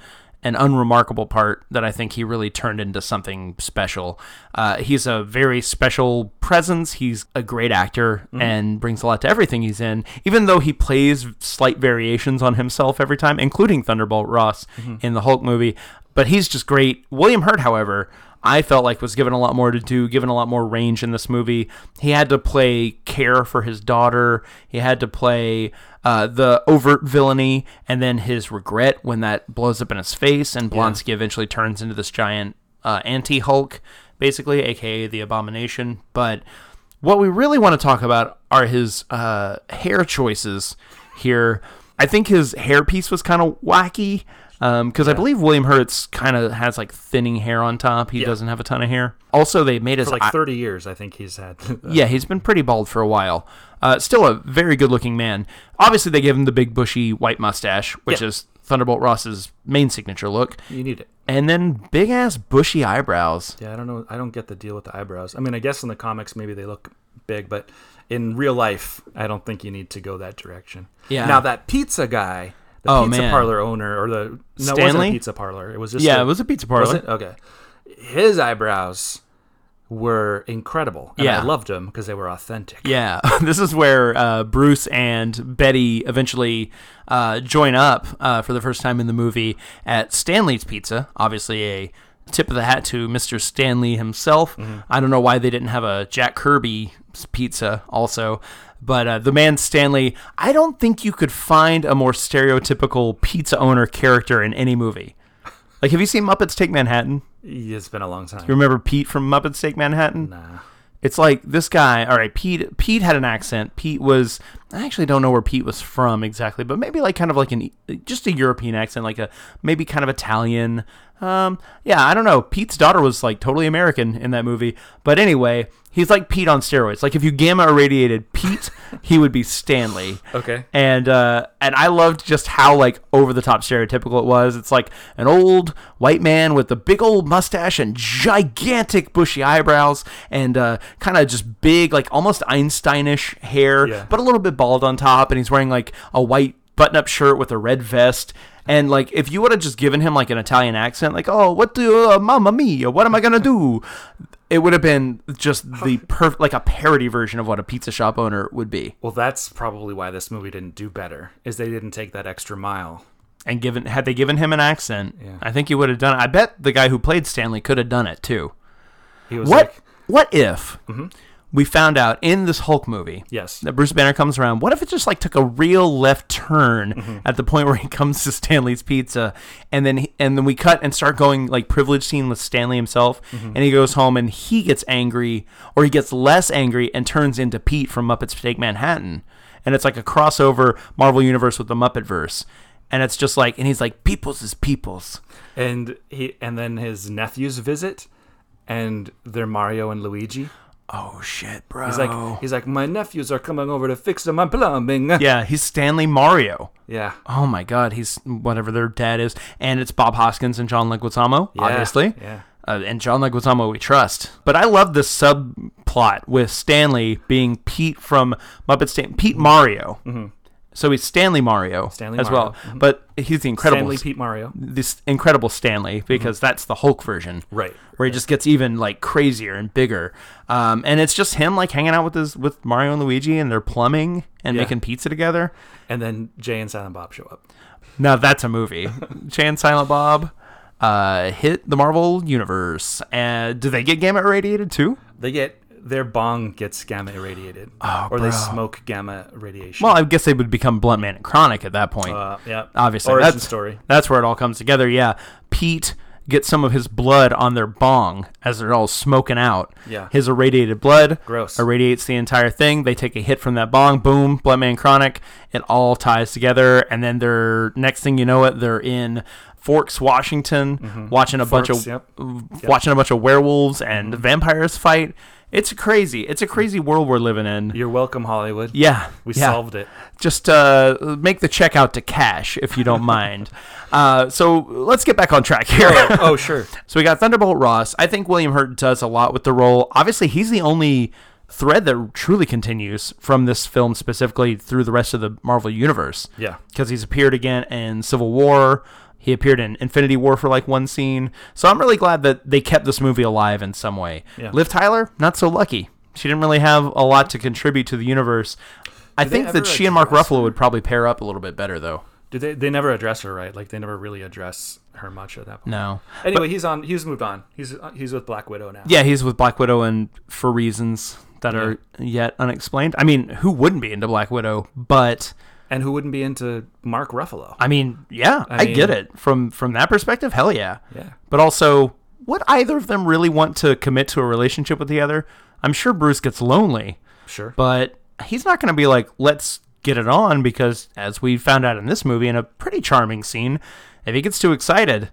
Speaker 2: an unremarkable part that I think he really turned into something special. Uh, he's a very special presence. He's a great actor and brings a lot to everything he's in, even though he plays slight variations on himself every time, including Thunderbolt Ross in the Hulk movie. But he's just great. William Hurt, however, I felt like was given a lot more to do, given a lot more range in this movie. He had to play care for his daughter. He had to play uh, the overt villainy and then his regret when that blows up in his face, and Blonsky eventually turns into this giant uh, anti-Hulk, basically, aka the Abomination. But what we really want to talk about are his uh, hair choices here. I think his hairpiece was kind of wacky because I believe William Hurt's kind of has like thinning hair on top. He doesn't have a ton of hair. Also, they made his
Speaker 1: For like
Speaker 2: eye-
Speaker 1: 30 years, I think he's had.
Speaker 2: yeah, he's been pretty bald for a while. Uh, still a very good looking man. Obviously, they gave him the big bushy white mustache, which
Speaker 1: Yeah.
Speaker 2: is Thunderbolt Ross's main signature look,
Speaker 1: you need it.
Speaker 2: and then big ass bushy eyebrows.
Speaker 1: Yeah, I don't know. I don't get the deal with the eyebrows. I mean, I guess in the comics maybe they look big, but in real life, I don't think you need to go that direction.
Speaker 2: Yeah.
Speaker 1: Now that pizza guy, the
Speaker 2: Oh,
Speaker 1: pizza
Speaker 2: man.
Speaker 1: parlor owner, or the no, it wasn't
Speaker 2: Stanley?
Speaker 1: a pizza parlor. It was just
Speaker 2: Yeah,
Speaker 1: a-
Speaker 2: it was a pizza parlor.
Speaker 1: Was it okay? His eyebrows were incredible. And
Speaker 2: Yeah.
Speaker 1: I loved them because they were authentic.
Speaker 2: Yeah, this is where uh, Bruce and Betty eventually uh, join up uh, for the first time in the movie at Stanley's Pizza. Obviously, a tip of the hat to Mr. Stan Lee himself. I don't know why they didn't have a Jack Kirby pizza also. But uh, the man Stanley, I don't think you could find a more stereotypical pizza owner character in any movie. Like, have you seen Muppets Take Manhattan?
Speaker 1: It's been a long time.
Speaker 2: You remember Pete from Muppets Take Manhattan?
Speaker 1: Nah.
Speaker 2: It's like this guy. All right, Pete. Pete had an accent. Pete was. I actually don't know where Pete was from exactly, but maybe like kind of like an just a European accent, like a maybe kind of Italian. Um, yeah, I don't know. Pete's daughter was like totally American in that movie, but anyway, he's like Pete on steroids. Like if you gamma irradiated Pete, he would be Stanley.
Speaker 1: Okay.
Speaker 2: And uh, and I loved just how like over the top stereotypical it was. It's like an old white man with a big old mustache and gigantic bushy eyebrows and uh, kind of just big like almost Einsteinish hair,
Speaker 1: Yeah.
Speaker 2: but a little bit bald on top. And he's wearing like a white button-up shirt with a red vest. And like, if you would have just given him like an Italian accent, like, "Oh, what do, uh, Mamma Mia? What am I gonna do?" It would have been just the perfect, like a parody version of what a pizza shop owner would be.
Speaker 1: Well, that's probably why this movie didn't do better. Is they didn't take that extra mile.
Speaker 2: and given had they given him an accent,
Speaker 1: Yeah.
Speaker 2: I think he would have done it. I bet the guy who played Stanley could have done it too.
Speaker 1: He was
Speaker 2: What
Speaker 1: like,
Speaker 2: what if we found out in this Hulk movie
Speaker 1: Yes.
Speaker 2: that Bruce Banner comes around. What if it just like took a real left turn mm-hmm. at the point where he comes to Stanley's Pizza, and then he, and then we cut and start going like privilege scene with Stanley himself, mm-hmm. and he goes home and he gets angry or he gets less angry and turns into Pete from Muppets Take Manhattan, and it's like a crossover Marvel universe with the Muppet verse. And it's just like, and he's like, "Peoples is peoples."
Speaker 1: And he and then his nephews visit, and they're Mario and Luigi.
Speaker 2: Oh shit, bro!
Speaker 1: He's like, he's like, my nephews are coming over to fix my plumbing.
Speaker 2: yeah, he's Stanley Mario.
Speaker 1: Yeah.
Speaker 2: Oh my god, he's whatever their dad is, and it's Bob Hoskins and John Leguizamo,
Speaker 1: Yeah,
Speaker 2: obviously.
Speaker 1: yeah.
Speaker 2: Uh, and John Leguizamo we trust. But I love the subplot with Stanley being Pete from Muppet Stan- Pete Mario. So he's Stanley Mario
Speaker 1: Mm-hmm. Stanley
Speaker 2: as
Speaker 1: Mario.
Speaker 2: well. But he's the incredible
Speaker 1: Stanley Pete Mario.
Speaker 2: this incredible Stanley because that's the Hulk version.
Speaker 1: Right.
Speaker 2: Where he just gets even like crazier and bigger. Um, and it's just him like hanging out with his with Mario and Luigi and they're plumbing and
Speaker 1: Yeah.
Speaker 2: making pizza together.
Speaker 1: And then Jay and Silent Bob show up.
Speaker 2: Now that's a movie. Chan Silent Bob uh, hit the Marvel universe. And do they get gamma irradiated too?
Speaker 1: They get their bong gets gamma irradiated,
Speaker 2: Oh,
Speaker 1: or they smoke gamma radiation.
Speaker 2: Well, I guess they would become Blunt Man and Chronic at that point.
Speaker 1: uh, yeah,
Speaker 2: Obviously,
Speaker 1: origin
Speaker 2: that's
Speaker 1: story.
Speaker 2: That's where it all comes together. Yeah, Pete gets some of his blood on their bong as they're all smoking out.
Speaker 1: Yeah.
Speaker 2: his irradiated blood
Speaker 1: Gross.
Speaker 2: irradiates the entire thing. They take a hit from that bong. Boom, Blunt Man Chronic. It all ties together, and then they're next thing you know it, they're in. Forks, Washington, watching a bunch of
Speaker 1: yep.
Speaker 2: watching a bunch of werewolves and vampires fight. It's crazy. It's a crazy world we're living in.
Speaker 1: You're welcome, Hollywood.
Speaker 2: Yeah,
Speaker 1: we
Speaker 2: yeah.
Speaker 1: solved it.
Speaker 2: Just uh, make the check out to cash if you don't mind. uh, so let's get back on track here.
Speaker 1: oh, sure.
Speaker 2: so we got Thunderbolt Ross. I think William Hurt does a lot with the role. Obviously, he's the only thread that truly continues from this film specifically through the rest of the Marvel universe.
Speaker 1: Yeah.
Speaker 2: because he's appeared again in Civil War. He appeared in Infinity War for like one scene. So I'm really glad that they kept this movie alive in some way.
Speaker 1: Yeah.
Speaker 2: Liv Tyler, not so lucky. She didn't really have a lot to contribute to the universe. I
Speaker 1: Did they
Speaker 2: think that she and Mark Ruffalo
Speaker 1: her?
Speaker 2: would probably pair up a little bit better, though.
Speaker 1: Did they? They never address her, right? Like they never really address her much at that point.
Speaker 2: No.
Speaker 1: Anyway, he's on. He's moved on. He's uh, he's with Black Widow now.
Speaker 2: Yeah, he's with Black Widow and for reasons that are yet unexplained. I mean, who wouldn't be into Black Widow? But
Speaker 1: And who wouldn't be into Mark Ruffalo?
Speaker 2: I mean, yeah, I,
Speaker 1: I
Speaker 2: get it from from that perspective. Hell yeah.
Speaker 1: Yeah.
Speaker 2: But also, would either of them really want to commit to a relationship with the other? I'm sure Bruce gets lonely,
Speaker 1: Sure.
Speaker 2: but he's not going to be like, let's get it on because, as we found out in this movie, in a pretty charming scene, if he gets too excited,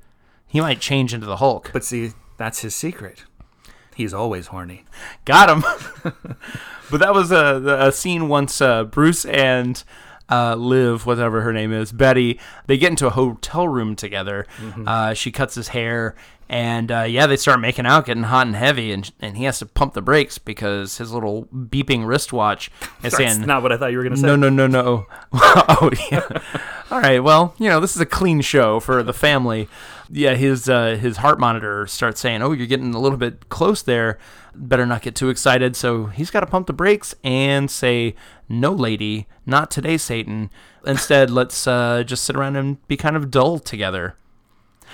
Speaker 2: he might change into the Hulk.
Speaker 1: But see, that's his secret. He's always horny.
Speaker 2: Got him. but that was a, a scene once uh, Bruce and uh, Liv, whatever her name is, Betty, they get into a hotel room together. Uh, she cuts his hair. And uh, yeah, they start making out, getting hot and heavy, and and he has to pump the brakes because his little beeping wristwatch is
Speaker 1: That's
Speaker 2: saying,
Speaker 1: not what I thought you were gonna say.
Speaker 2: no, no, no, no. oh, yeah. All right. Well, you know, this is a clean show for the family. Yeah, his uh, his heart monitor starts saying, "Oh, you're getting a little bit close there. Better not get too excited." So he's got to pump the brakes and say, "No, lady, not today, Satan. Instead, let's uh, just sit around and be kind of dull together."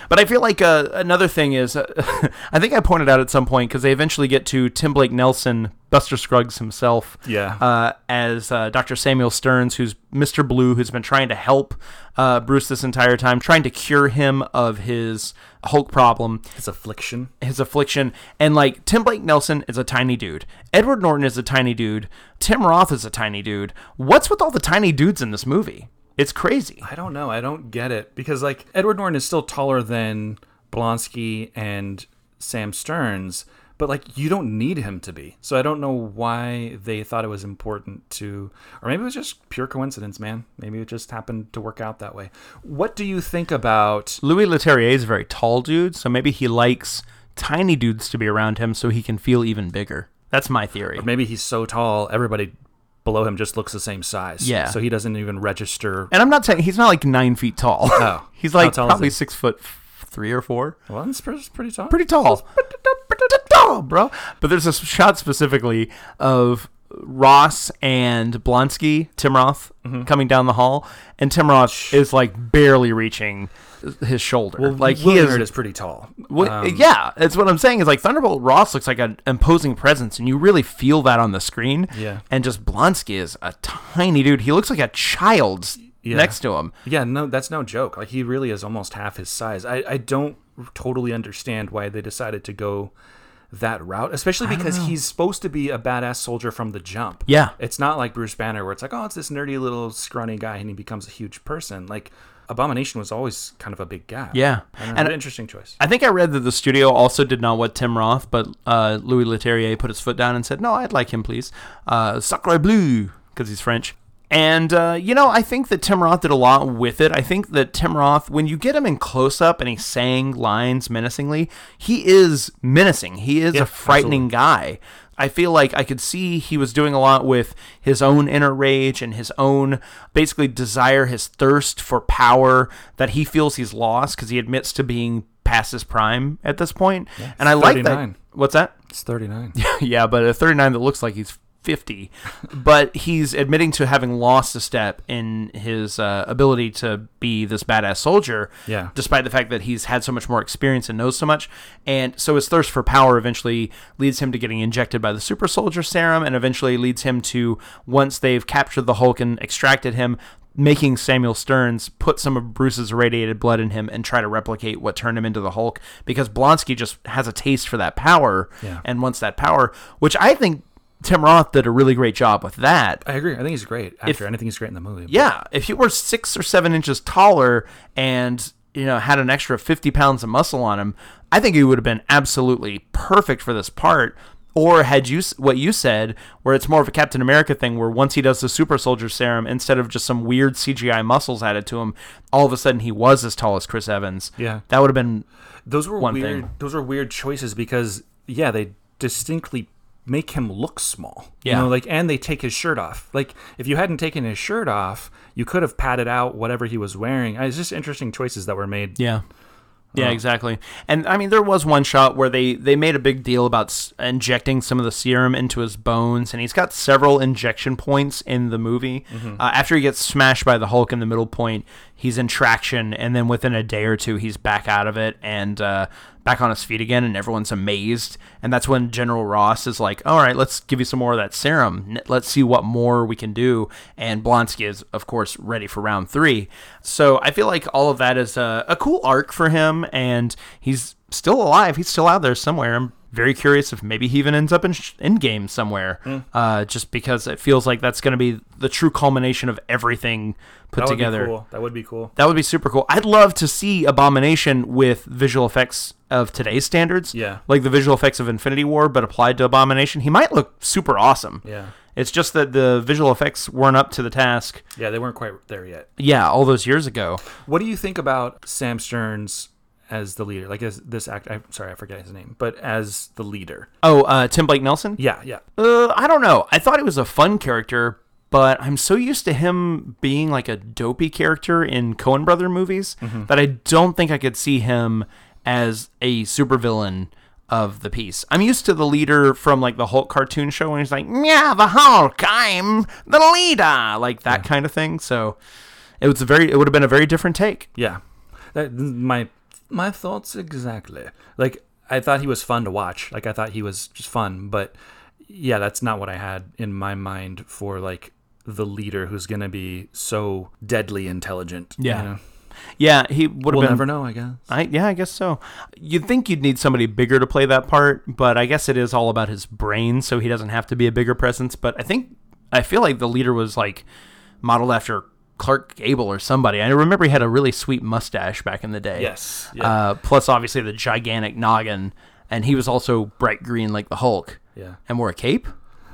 Speaker 2: But I feel like uh, another thing is, uh, I think I pointed out at some point because they eventually get to Tim Blake Nelson, Buster Scruggs himself,
Speaker 1: Yeah.
Speaker 2: uh, as uh, Dr. Samuel Stearns, who's Mr. Blue, who's been trying to help uh, Bruce this entire time, trying to cure him of his Hulk problem,
Speaker 1: His affliction.
Speaker 2: his affliction. And like Tim Blake Nelson is a tiny dude, Edward Norton is a tiny dude, Tim Roth is a tiny dude. What's with all the tiny dudes in this movie? It's crazy.
Speaker 1: I don't know. I don't get it because like Edward Norton is still taller than Blonsky and Sam Stearns, but like you don't need him to be. So I don't know why they thought it was important to, or maybe it was just pure coincidence, man. Maybe it just happened to work out that way. What do you think about?
Speaker 2: Louis Leterrier is a very tall dude, so maybe he likes tiny dudes to be around him so he can feel even bigger. That's my theory.
Speaker 1: Maybe he's so tall, everybody below him just looks the same size.
Speaker 2: Yeah.
Speaker 1: So he doesn't even register.
Speaker 2: And I'm not saying he's not like nine feet tall.
Speaker 1: Oh.
Speaker 2: he's like
Speaker 1: tall
Speaker 2: probably
Speaker 1: he?
Speaker 2: six foot three or four.
Speaker 1: Well, that's pretty, pretty tall.
Speaker 2: Pretty tall. Pretty tall, bro. But there's a shot specifically of Ross and Blonsky, Tim Roth,
Speaker 1: Mm-hmm.
Speaker 2: coming down the hall, and Tim Roth is like barely reaching his shoulder. like he is.
Speaker 1: Is pretty tall.
Speaker 2: Well,
Speaker 1: Um,
Speaker 2: yeah, that's what I'm saying. Is like Thunderbolt Ross looks like an imposing presence, and you really feel that on the screen.
Speaker 1: Yeah.
Speaker 2: And just Blonsky is a tiny dude. He looks like a child
Speaker 1: Yeah.
Speaker 2: next to him.
Speaker 1: Yeah, no, that's no joke. Like he really is almost half his size. I, I don't totally understand why they decided to go that route, especially because he's supposed to be a badass soldier from the jump.
Speaker 2: Yeah.
Speaker 1: It's not like Bruce Banner where it's like, oh, it's this nerdy little scrawny guy and he becomes a huge person. Like Abomination was always kind of a big guy.
Speaker 2: Yeah.
Speaker 1: I
Speaker 2: And-
Speaker 1: an interesting choice.
Speaker 2: I think I read that the studio also did not want Tim Roth, but uh, Louis Leterrier put his foot down and said, "No, I'd like him, please." Uh, Sacre bleu, because he's French. And uh, you know, I think that Tim Roth did a lot with it. I think that Tim Roth, when you get him in close up and he's saying lines menacingly, he is menacing. He is
Speaker 1: Yeah,
Speaker 2: a frightening guy. I feel like I could see he was doing a lot with his own inner rage and his own basically desire, his thirst for power that he feels he's lost because he admits to being past his prime at this point. and I like that. What's that?
Speaker 1: It's 39.
Speaker 2: yeah, but a 39 that looks like he's 50. but he's admitting to having lost a step in his uh, ability to be this badass soldier.
Speaker 1: Yeah.
Speaker 2: Despite the fact that he's had so much more experience and knows so much. And so his thirst for power eventually leads him to getting injected by the super soldier serum and eventually leads him to, once they've captured the Hulk and extracted him, making Samuel Stearns put some of Bruce's irradiated blood in him and try to replicate what turned him into the Hulk because Blonsky just has a taste for that power
Speaker 1: Yeah.
Speaker 2: and wants that power, which I think Tim Roth did a really great job with that.
Speaker 1: I agree. I think he's great actor. and I think he's great in the movie. but-
Speaker 2: Yeah, if he were six or seven inches taller and you know had an extra fifty pounds of muscle on him, I think he would have been absolutely perfect for this part. Or had you what you said, where it's more of a Captain America thing, where once he does the super soldier serum, instead of just some weird CGI muscles added to him, all of a sudden he was as tall as Chris Evans.
Speaker 1: Yeah.
Speaker 2: that would have been
Speaker 1: those were weird.
Speaker 2: thing.
Speaker 1: Those were weird choices because yeah, they distinctly make him look small.
Speaker 2: Yeah.
Speaker 1: You know, like and they take his shirt off. Like if you hadn't taken his shirt off, you could have padded out whatever he was wearing. Uh, It's just interesting choices that were made.
Speaker 2: Yeah. Yeah, exactly. And I mean, there was one shot where they they made a big deal about s- injecting some of the serum into his bones, and he's got several injection points in the movie. Uh, after he gets smashed by the Hulk in the middle point, he's in traction, and then within a day or two, he's back out of it and uh, back on his feet again, and everyone's amazed. And that's when General Ross is like, "All right, let's give you some more of that serum. Let's see what more we can do." And Blonsky is, of course, ready for round three. So I feel like all of that is a, a cool arc for him, and he's still alive. He's still out there somewhere. I'm very curious if maybe he even ends up in sh- in game somewhere,
Speaker 1: Hmm.
Speaker 2: uh, just because it feels like that's going to be the true culmination of everything put
Speaker 1: That
Speaker 2: together.
Speaker 1: cool. That would be cool.
Speaker 2: That would be super cool. I'd love to see Abomination with visual effects of today's standards.
Speaker 1: Yeah.
Speaker 2: Like the visual effects of Infinity War, but applied to Abomination. He might look super awesome.
Speaker 1: Yeah.
Speaker 2: It's just that the visual effects weren't up to the task.
Speaker 1: Yeah, they weren't quite there yet.
Speaker 2: Yeah, all those years ago.
Speaker 1: What do you think about Sam Stearns as the leader? Like as this act I'm sorry, I forget his name, but as the leader.
Speaker 2: Oh, uh, Tim Blake Nelson?
Speaker 1: Yeah, yeah.
Speaker 2: Uh, I don't know. I thought he was a fun character, but I'm so used to him being like a dopey character in Coen Brother movies that I don't think I could see him as a supervillain of the piece. I'm used to the leader from like the Hulk cartoon show when he's like, "Yeah, the Hulk, I'm the leader," like that kind of thing. So it was a very, it would have been a very different take.
Speaker 1: Yeah, that, my my thoughts exactly. Like I thought he was fun to watch. Like I thought he was just fun, but yeah, that's not what I had in my mind for like the leader who's gonna be so deadly intelligent. you
Speaker 2: Yeah.
Speaker 1: know?
Speaker 2: Yeah, he would have
Speaker 1: we'll
Speaker 2: been.
Speaker 1: never know. I guess.
Speaker 2: I yeah, I guess so. You'd think you'd need somebody bigger to play that part, but I guess it is all about his brain, so he doesn't have to be a bigger presence. But I think I feel like the leader was like modeled after Clark Gable or somebody. I remember he had a really sweet mustache back in the day.
Speaker 1: Yes. Yeah.
Speaker 2: Uh, plus, obviously, the gigantic noggin, and he was also bright green like the Hulk,
Speaker 1: yeah.
Speaker 2: and wore a cape.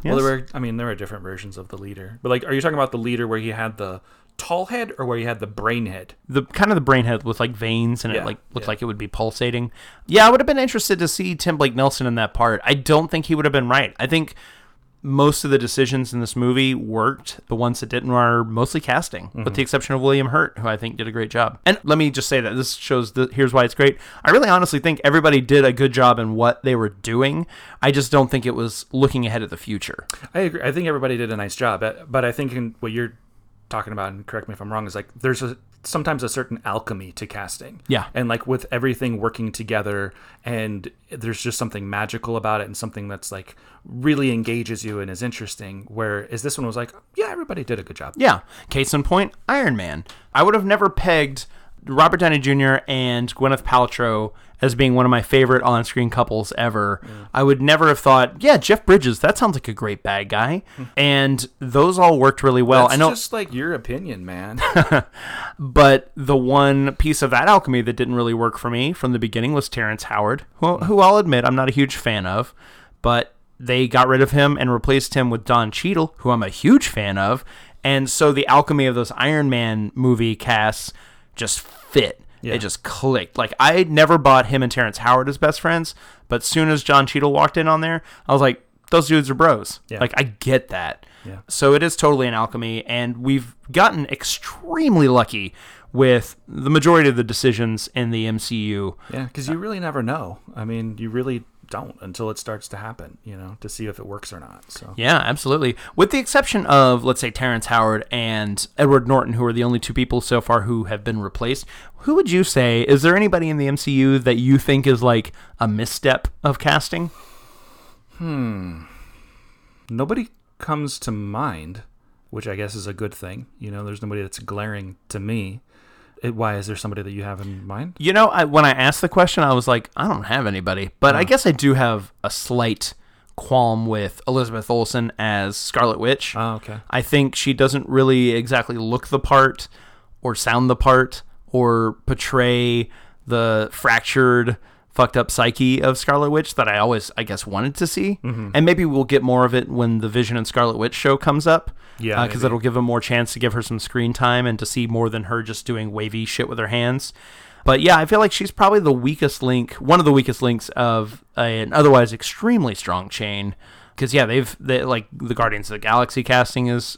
Speaker 1: Well, there were. I mean, there were different versions of the leader, but like, are you talking about the leader where he had the tall head or where he had the brain head?
Speaker 2: the kind of the brain head with like veins and
Speaker 1: Yeah,
Speaker 2: it like looked
Speaker 1: yeah.
Speaker 2: like it would be pulsating. Yeah, I would have been interested to see Tim Blake Nelson in that part. I don't think he would have been right. I think most of the decisions in this movie worked. The ones that didn't are mostly casting, with mm-hmm. the exception of William Hurt, who I think did a great job. And let me just say that this shows the here's why it's great. I really honestly think everybody did a good job in what they were doing. I just don't think it was looking ahead at the future.
Speaker 1: I agree. I think everybody did a nice job, but, but I think in what you're talking about, and correct me if I'm wrong, is like there's a sometimes a certain alchemy to casting.
Speaker 2: Yeah.
Speaker 1: And like with everything working together, and there's just something magical about it, and something that's like really engages you and is interesting. Whereas this one was like, yeah, everybody did a good job.
Speaker 2: Yeah. Case in point, Iron Man. I would have never pegged Robert Downey Jr. and Gwyneth Paltrow as being one of my favorite on-screen couples ever. I would never have thought, yeah, Jeff Bridges, that sounds like a great bad guy. Hmm. and those all worked really well.
Speaker 1: That's
Speaker 2: I know
Speaker 1: just like your opinion, man.
Speaker 2: but the one piece of that alchemy that didn't really work for me from the beginning was Terrence Howard, who, hmm. who I'll admit I'm not a huge fan of, but they got rid of him and replaced him with Don Cheadle, who I'm a huge fan of. And so the alchemy of those Iron Man movie casts just fit.
Speaker 1: Yeah.
Speaker 2: It just clicked. Like I never bought him and Terrence Howard as best friends, but soon as Don Cheadle walked in on there, I was like, those dudes are bros.
Speaker 1: Yeah.
Speaker 2: Like I get that.
Speaker 1: Yeah.
Speaker 2: So it is totally an alchemy, and we've gotten extremely lucky with the majority of the decisions in the MCU.
Speaker 1: yeah, because you really never know. I mean, you really don't until it starts to happen. You know, to see if it works or not. So
Speaker 2: Yeah, absolutely. With the exception of, let's say, Terrence Howard and Edward Norton, who are the only two people so far who have been replaced, who would you say, is there anybody in the MCU that you think is like a misstep of casting? Hmm.
Speaker 1: Nobody comes to mind, which I guess is a good thing. You know, there's nobody that's glaring to me. Why is there somebody that you have in mind?
Speaker 2: You know, I, when I asked the question, I was like, I don't have anybody, but I guess I do have a slight qualm with Elizabeth Olsen as Scarlet Witch.
Speaker 1: Oh, okay.
Speaker 2: I think she doesn't really exactly look the part or sound the part or portray the fractured, fucked up psyche of Scarlet Witch that I always, I guess, wanted to see.
Speaker 1: Mm-hmm.
Speaker 2: And maybe we'll get more of it when the Vision and Scarlet Witch show comes up.
Speaker 1: Yeah,
Speaker 2: Because
Speaker 1: maybe.
Speaker 2: it'll give him more chance to give her some screen time and to see more than her just doing wavy shit with her hands. But yeah, I feel like she's probably the weakest link, one of the weakest links of an otherwise extremely strong chain. Because yeah, they've they, like the Guardians of the Galaxy casting is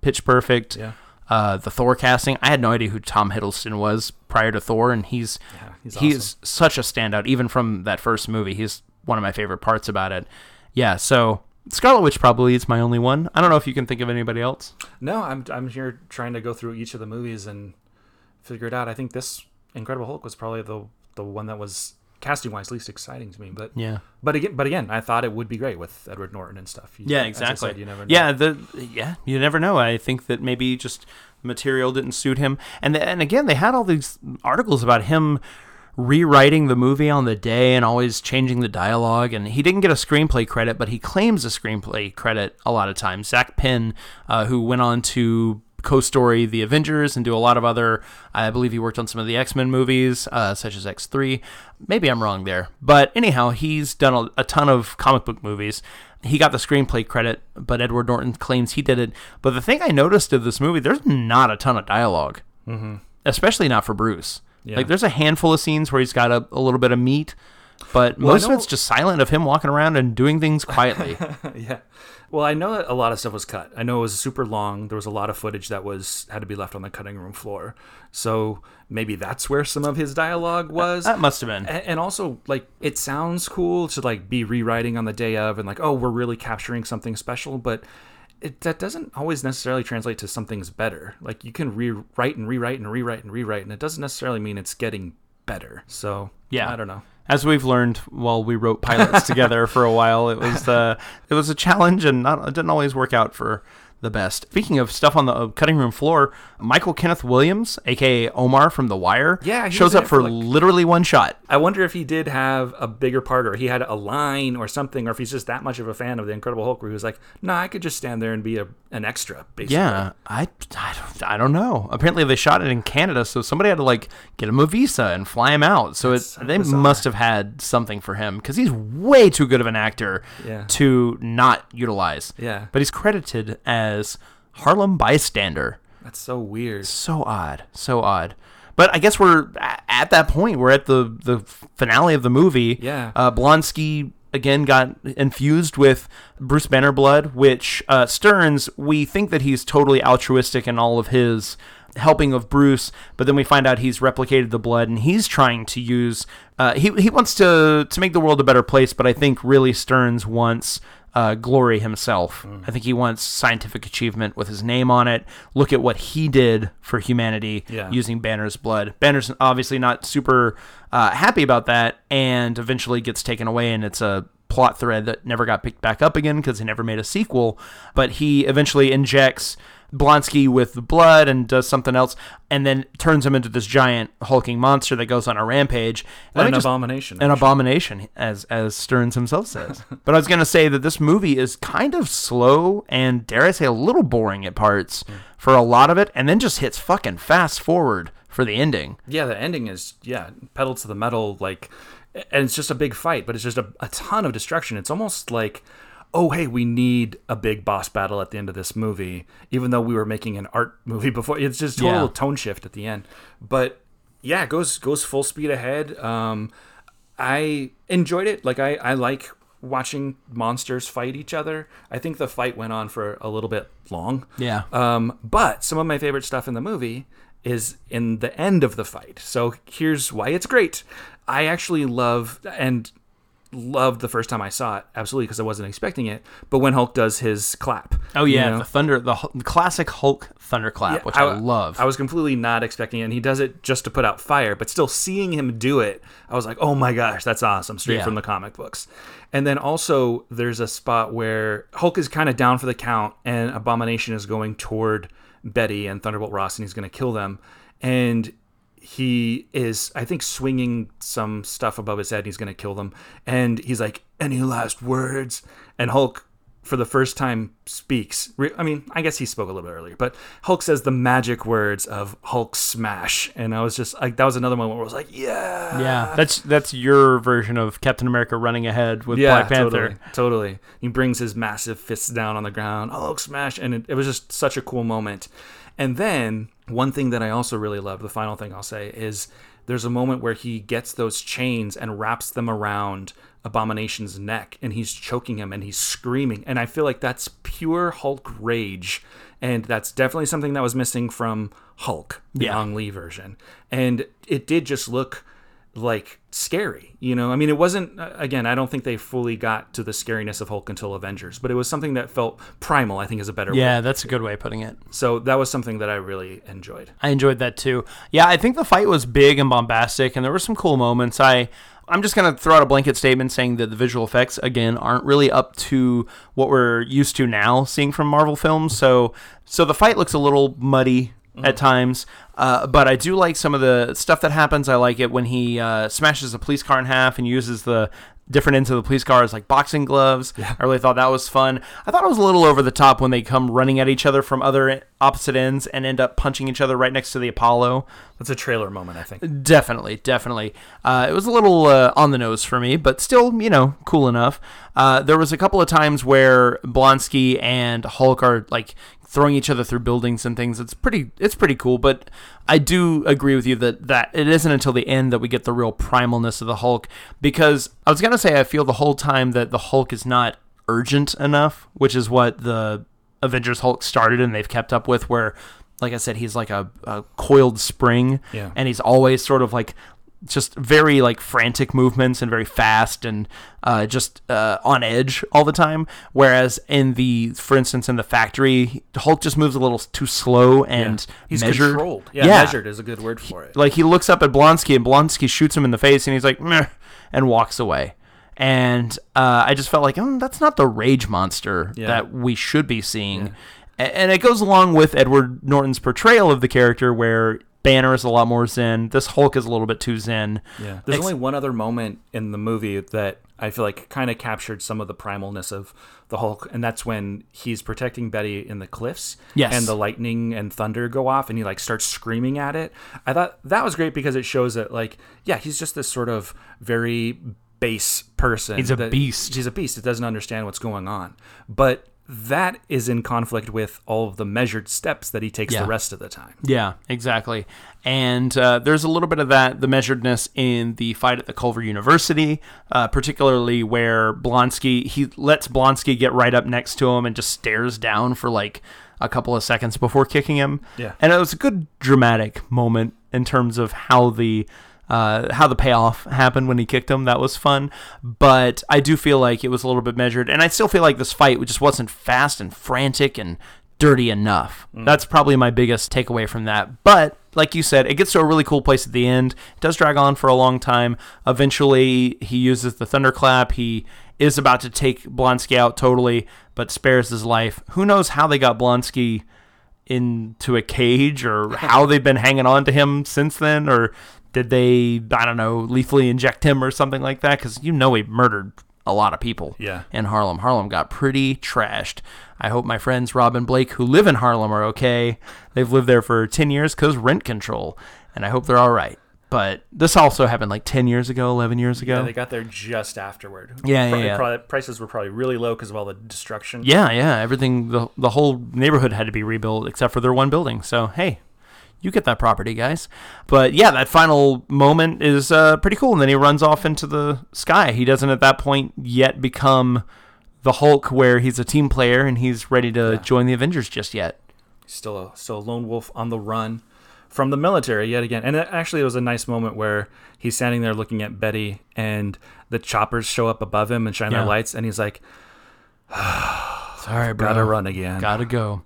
Speaker 2: pitch perfect.
Speaker 1: Yeah.
Speaker 2: Uh, the Thor casting, I had no idea who Tom Hiddleston was prior to Thor, and he's
Speaker 1: Yeah, he's
Speaker 2: he's such a standout. Even from that first movie, he's one of my favorite parts about it. Yeah, so Scarlet Witch probably is my only one. I don't know if you can think of anybody else.
Speaker 1: No, I'm I'm here trying to go through each of the movies and figure it out. I think this Incredible Hulk was probably the the one that was casting wise least exciting to me. But
Speaker 2: Yeah.
Speaker 1: but again, but again, I thought it would be great with Edward Norton and stuff. You-
Speaker 2: Yeah, exactly.
Speaker 1: said, you never know.
Speaker 2: Yeah, the yeah, you never know. I think that maybe just material didn't suit him, and and again, they had all these articles about him rewriting the movie on the day and always changing the dialogue. And he didn't get a screenplay credit, but he claims a screenplay credit a lot of times. Zak Penn, uh, who went on to co-story the Avengers and do a lot of other. I believe he worked on some of the X Men movies, uh, such as X three. Maybe I'm wrong there, but anyhow, he's done a, a ton of comic book movies. He got the screenplay credit, but Edward Norton claims he did it. But the thing I noticed of this movie, there's not a ton of dialogue, mm-hmm. especially not for Bruce.
Speaker 1: Yeah.
Speaker 2: Like there's a handful of scenes where he's got a, a little bit of meat, but
Speaker 1: Well,
Speaker 2: most of it's just silent of him walking around and doing things quietly.
Speaker 1: yeah. Well, I know that a lot of stuff was cut. I know it was super long. There was a lot of footage that was had to be left on the cutting room floor. So maybe that's where some of his dialogue was.
Speaker 2: that must have been.
Speaker 1: And also like it sounds cool to like be rewriting on the day of and like oh we're really capturing something special but it, that doesn't always necessarily translate to something's better. Like you can rewrite and rewrite and rewrite and rewrite and it doesn't necessarily mean it's getting better. So
Speaker 2: Yeah.
Speaker 1: i don't know.
Speaker 2: As we've learned while we wrote pilots together for a while, it was uh, it was a challenge and not it didn't always work out for the best. Speaking of stuff on the uh, cutting room floor, Michael Kenneth Williams, aka Omar from The Wire,
Speaker 1: Yeah,
Speaker 2: shows up for
Speaker 1: like-
Speaker 2: literally one shot.
Speaker 1: i wonder if he did have a bigger part or he had a line or something or if he's just that much of a fan of the incredible hulk where he was like nah i could just stand there and be a, an extra basically
Speaker 2: Yeah, I, I, don't, I don't know. Apparently, they shot it in Canada, so somebody had to like get him a visa and fly him out. So it, they
Speaker 1: bizarre.
Speaker 2: must have had something for him because he's way too good of an actor
Speaker 1: Yeah.
Speaker 2: to not utilize.
Speaker 1: Yeah.
Speaker 2: but he's credited as Harlem Bystander.
Speaker 1: that's so weird
Speaker 2: So odd, so odd. But I guess we're at that point. We're at the the finale of the movie.
Speaker 1: Yeah.
Speaker 2: Uh, Blonsky again got infused with Bruce Banner blood, which uh, Stearns, we think that he's totally altruistic in all of his helping of Bruce, but then we find out he's replicated the blood and he's trying to use. Uh, he he wants to to make the world a better place, but I think really Stearns wants. Uh, glory himself. I think he wants scientific achievement with his name on it. Look at what he did for humanity
Speaker 1: Yeah.
Speaker 2: using Banner's blood. Banner's obviously not super uh, happy about that, and eventually gets taken away, and it's a plot thread that never got picked back up again because they never made a sequel. But he eventually injects Blonsky with the blood and does something else, and then turns him into this giant hulking monster that goes on a rampage.
Speaker 1: An
Speaker 2: just-
Speaker 1: abomination.
Speaker 2: an
Speaker 1: actually.
Speaker 2: abomination, as as Stearns himself says. but I was gonna say that this movie is kind of slow and dare I say a little boring at parts hmm. for a lot of it, and then just hits fucking fast forward for the ending.
Speaker 1: Yeah, the ending is yeah, pedal to the metal, like, and it's just a big fight, but it's just a, a ton of destruction. It's almost like, oh hey, we need a big boss battle at the end of this movie, even though we were making an art movie before. It's just total
Speaker 2: Yeah.
Speaker 1: tone shift at the end, but yeah, it goes goes full speed ahead. Um, I enjoyed it. Like I I like watching monsters fight each other. I think the fight went on for a little bit long.
Speaker 2: Yeah.
Speaker 1: Um, but some of my favorite stuff in the movie is in the end of the fight. So here's why it's great. I actually love and loved the first time I saw it, absolutely, because I wasn't expecting it. But when Hulk does his clap.
Speaker 2: Oh
Speaker 1: you
Speaker 2: yeah,
Speaker 1: know?
Speaker 2: the thunder, the, the classic Hulk thunderclap, which I, love.
Speaker 1: I was completely not expecting it. And he does it just to put out fire, but still seeing him do it, I was like, oh my gosh, that's awesome. Straight
Speaker 2: Yeah.
Speaker 1: from the comic books. And then also, there's a spot where Hulk is kind of down for the count, and Abomination is going toward Betty and Thunderbolt Ross, and he's going to kill them. And he is, I think, swinging some stuff above his head. And he's going to kill them. And he's like, any last words? And Hulk for the first time speaks. I mean, I guess he spoke a little bit earlier, but Hulk says the magic words of Hulk smash, and I was just like, that was another moment where I was like, yeah,
Speaker 2: yeah, that's that's your version of Captain America running ahead with
Speaker 1: yeah,
Speaker 2: Black Panther.
Speaker 1: totally, totally. He brings his massive fists down on the ground, Hulk smash, and it, it was just such a cool moment. And then one thing that I also really love, the final thing I'll say is there's a moment where he gets those chains and wraps them around Abomination's neck and he's choking him and he's screaming. And I feel like that's pure Hulk rage. And that's definitely something that was missing from Hulk, the
Speaker 2: Yeah.
Speaker 1: Lee version. And it did just look like scary, you know? I mean, it wasn't, uh, again, I don't think they fully got to the scariness of Hulk until Avengers, but it was something that felt primal, I think is a better.
Speaker 2: Yeah, that's a good way of putting it.
Speaker 1: So that was something that I really enjoyed.
Speaker 2: I enjoyed that too. Yeah, I think the fight was big and bombastic, and there were some cool moments. I I'm just gonna throw out a blanket statement saying that the visual effects again aren't really up to what we're used to now seeing from Marvel films. So so the fight looks a little muddy at times, uh, but I do like some of the stuff that happens. I like it when he uh, smashes a police car in half and uses the different ends of the police car as like boxing gloves. I really thought that was fun. I thought it was a little over the top when they come running at each other from other opposite ends and end up punching each other right next to the Apollo.
Speaker 1: That's a trailer moment, I think.
Speaker 2: Definitely, definitely. Uh, it was a little uh, on the nose for me, but still, you know, cool enough. Uh, there was a couple of times where Blonsky and Hulk are like throwing each other through buildings and things. It's pretty, it's pretty cool. But I do agree with you that that it isn't until the end that we get the real primalness of the Hulk. Because I was gonna say I feel the whole time that the Hulk is not urgent enough, which is what the Avengers Hulk started and they've kept up with. Where like I said, he's like a, a coiled spring,
Speaker 1: Yeah.
Speaker 2: and he's always sort of like just very like frantic movements and very fast and uh, just uh, on edge all the time. Whereas in the, for instance, in the factory, Hulk just moves a little too slow and
Speaker 1: He's
Speaker 2: measured.
Speaker 1: controlled. Yeah,
Speaker 2: Yeah.
Speaker 1: measured is a good word for it.
Speaker 2: Like he looks up at Blonsky and Blonsky shoots him in the face and he's like, Meh, and walks away. And uh, I just felt like, oh, that's not the rage monster
Speaker 1: Yeah.
Speaker 2: that we should be seeing. And it goes along with Edward Norton's portrayal of the character, where Banner is a lot more zen. This Hulk is a little bit too zen.
Speaker 1: Yeah. There's
Speaker 2: Ex-
Speaker 1: only one other moment in the movie that I feel like kind of captured some of the primalness of the Hulk, and that's when he's protecting Betty in the cliffs.
Speaker 2: Yes.
Speaker 1: And the lightning and thunder go off, and he like starts screaming at it. I thought that was great because it shows that like, yeah, he's just this sort of very base person.
Speaker 2: He's a beast.
Speaker 1: He's a beast. It doesn't understand what's going on, but that is in conflict with all of the measured steps that he takes
Speaker 2: Yeah.
Speaker 1: the rest of the time.
Speaker 2: Yeah, exactly. And uh, there's a little bit of that, the measuredness in the fight at the Culver University, uh, particularly where Blonsky, he lets Blonsky get right up next to him and just stares down for like a couple of seconds before kicking him.
Speaker 1: Yeah.
Speaker 2: And it was a good dramatic moment in terms of how the uh, how the payoff happened when he kicked him. That was fun, but I do feel like it was a little bit measured, and I still feel like this fight just wasn't fast and frantic and dirty enough. That's probably my biggest takeaway from that. But like you said, it gets to a really cool place at the end. It does drag on for a long time. Eventually, he uses the thunderclap. He is about to take Blonsky out totally, but spares his life. Who knows how they got Blonsky into a cage or how they've been hanging on to him since then or did they i don't know lethally inject him or something like that because you know he murdered a lot of people
Speaker 1: Yeah.
Speaker 2: in harlem harlem got pretty trashed i hope my friends rob and blake who live in harlem are okay they've lived there for 10 years because rent control and i hope they're all right but this also happened like 10 years ago 11 years ago
Speaker 1: Yeah, they got there just afterward.
Speaker 2: Yeah, yeah, yeah.
Speaker 1: probably- prices were probably really low because of all the destruction.
Speaker 2: Yeah, yeah. Everything, the, the whole neighborhood had to be rebuilt except for their one building. So, hey, you get that property, guys. But yeah, that final moment is uh, pretty cool. And then he runs off into the sky. He doesn't at that point yet become the Hulk where he's a team player and he's ready to join the Avengers just yet.
Speaker 1: still a still a lone wolf on the run from the military yet again. And it, actually, it was a nice moment where he's standing there looking at Betty, and the choppers show up above him and shine
Speaker 2: Yeah.
Speaker 1: their lights, and he's like,
Speaker 2: Sorry, bro.
Speaker 1: "Gotta run again."
Speaker 2: Gotta go.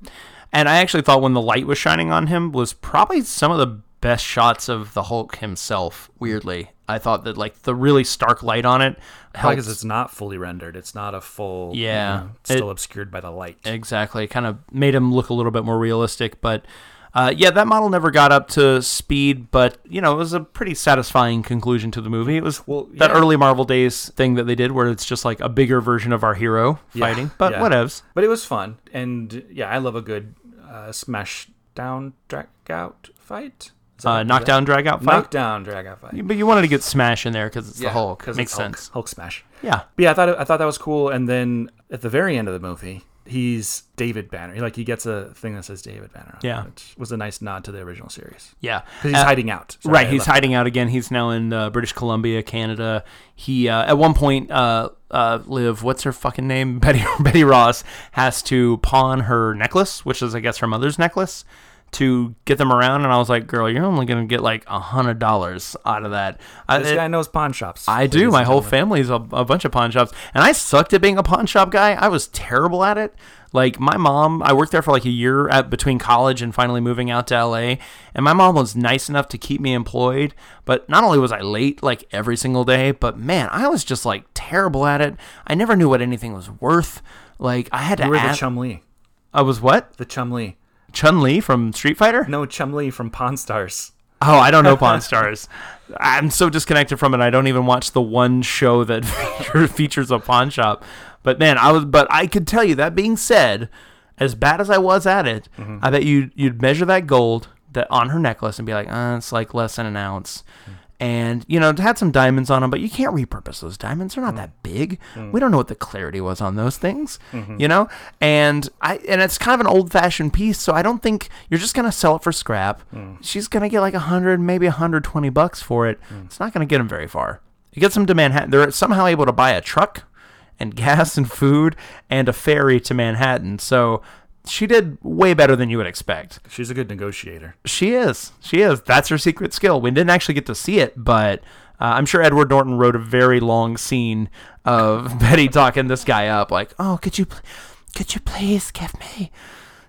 Speaker 2: And I actually thought when the light was shining on him was probably some of the best shots of the Hulk himself. Weirdly, I thought that like the really stark light on it
Speaker 1: Probably because it's not fully rendered. It's not a full. you
Speaker 2: Yeah.
Speaker 1: know, still
Speaker 2: It-
Speaker 1: obscured by the light.
Speaker 2: Exactly. Kind of made him look a little bit more realistic. But uh, yeah, that model never got up to speed, but you know, it was a pretty satisfying conclusion to the movie. It was
Speaker 1: Well,
Speaker 2: that early Marvel Days thing that they did where it's just like a bigger version of our hero
Speaker 1: Yeah,
Speaker 2: fighting. But
Speaker 1: yeah.
Speaker 2: whatevs.
Speaker 1: But it was fun, and yeah, I love a good uh, smash down drag out fight. Is that-
Speaker 2: Uh, knockdown, drag out fight.
Speaker 1: knockdown drag out fight.
Speaker 2: But you wanted to get Smash in there because it's the Hulk.
Speaker 1: 'cause
Speaker 2: Makes
Speaker 1: it's Hulk-
Speaker 2: sense.
Speaker 1: Hulk smash.
Speaker 2: Yeah.
Speaker 1: But yeah, I thought it, I thought that was cool. And then at the very end of the movie, he's David Banner. Like he gets a thing that says David Banner. On it,
Speaker 2: Yeah.
Speaker 1: which was a nice nod to the original series.
Speaker 2: Yeah.
Speaker 1: Because he's
Speaker 2: Uh,
Speaker 1: hiding out. Sorry,
Speaker 2: right, he's hiding out again. He's now in uh, British Columbia, Canada. He uh, at one point, uh, uh, Liv, what's her fucking name? Betty Betty Ross has to pawn her necklace, which is I guess her mother's necklace, to get them around. And I was like, girl, you're only gonna get like a hundred dollars out of that. I,
Speaker 1: This
Speaker 2: it-
Speaker 1: guy knows pawn shops.
Speaker 2: I do. My whole family's a, a bunch of pawn shops, and I sucked at being a pawn shop guy. I was terrible at it. Like my mom, I worked there for like a year at between college and finally moving out to LA. And my mom was nice enough to keep me employed. But not only was I late like every single day, but man, I was just like terrible at it. I never knew what anything was worth. Like I had to
Speaker 1: You were the
Speaker 2: ask.
Speaker 1: Chumlee.
Speaker 2: I was what?
Speaker 1: The Chumlee.
Speaker 2: Chun Li from Street Fighter?
Speaker 1: No, Chumlee from Pawn Stars.
Speaker 2: Oh, I don't know Pawn Stars. I'm so disconnected from it. I don't even watch the one show that features a pawn shop. But man, I was. But I could tell you that being said, as bad as I was at it, I bet you you'd measure that gold that on her necklace and be like, uh, it's like less than an ounce. And you know, it had some diamonds on them, but you can't repurpose those diamonds. They're not mm. that big. Mm. We don't know what the clarity was on those things, mm-hmm. you know. And I and it's kind of an old-fashioned piece, so I don't think you're just gonna sell it for scrap. Mm. She's gonna get like a hundred, maybe a hundred twenty bucks for it. It's not gonna get them very far. It gets them to Manhattan. They're somehow able to buy a truck and gas and food and a ferry to Manhattan. So she did way better than you would expect.
Speaker 1: She's a good negotiator.
Speaker 2: She is. She is. That's her secret skill. We didn't actually get to see it, but uh, I'm sure Edward Norton wrote a very long scene of Betty talking this guy up, like, "Oh, could you, pl- could you please give me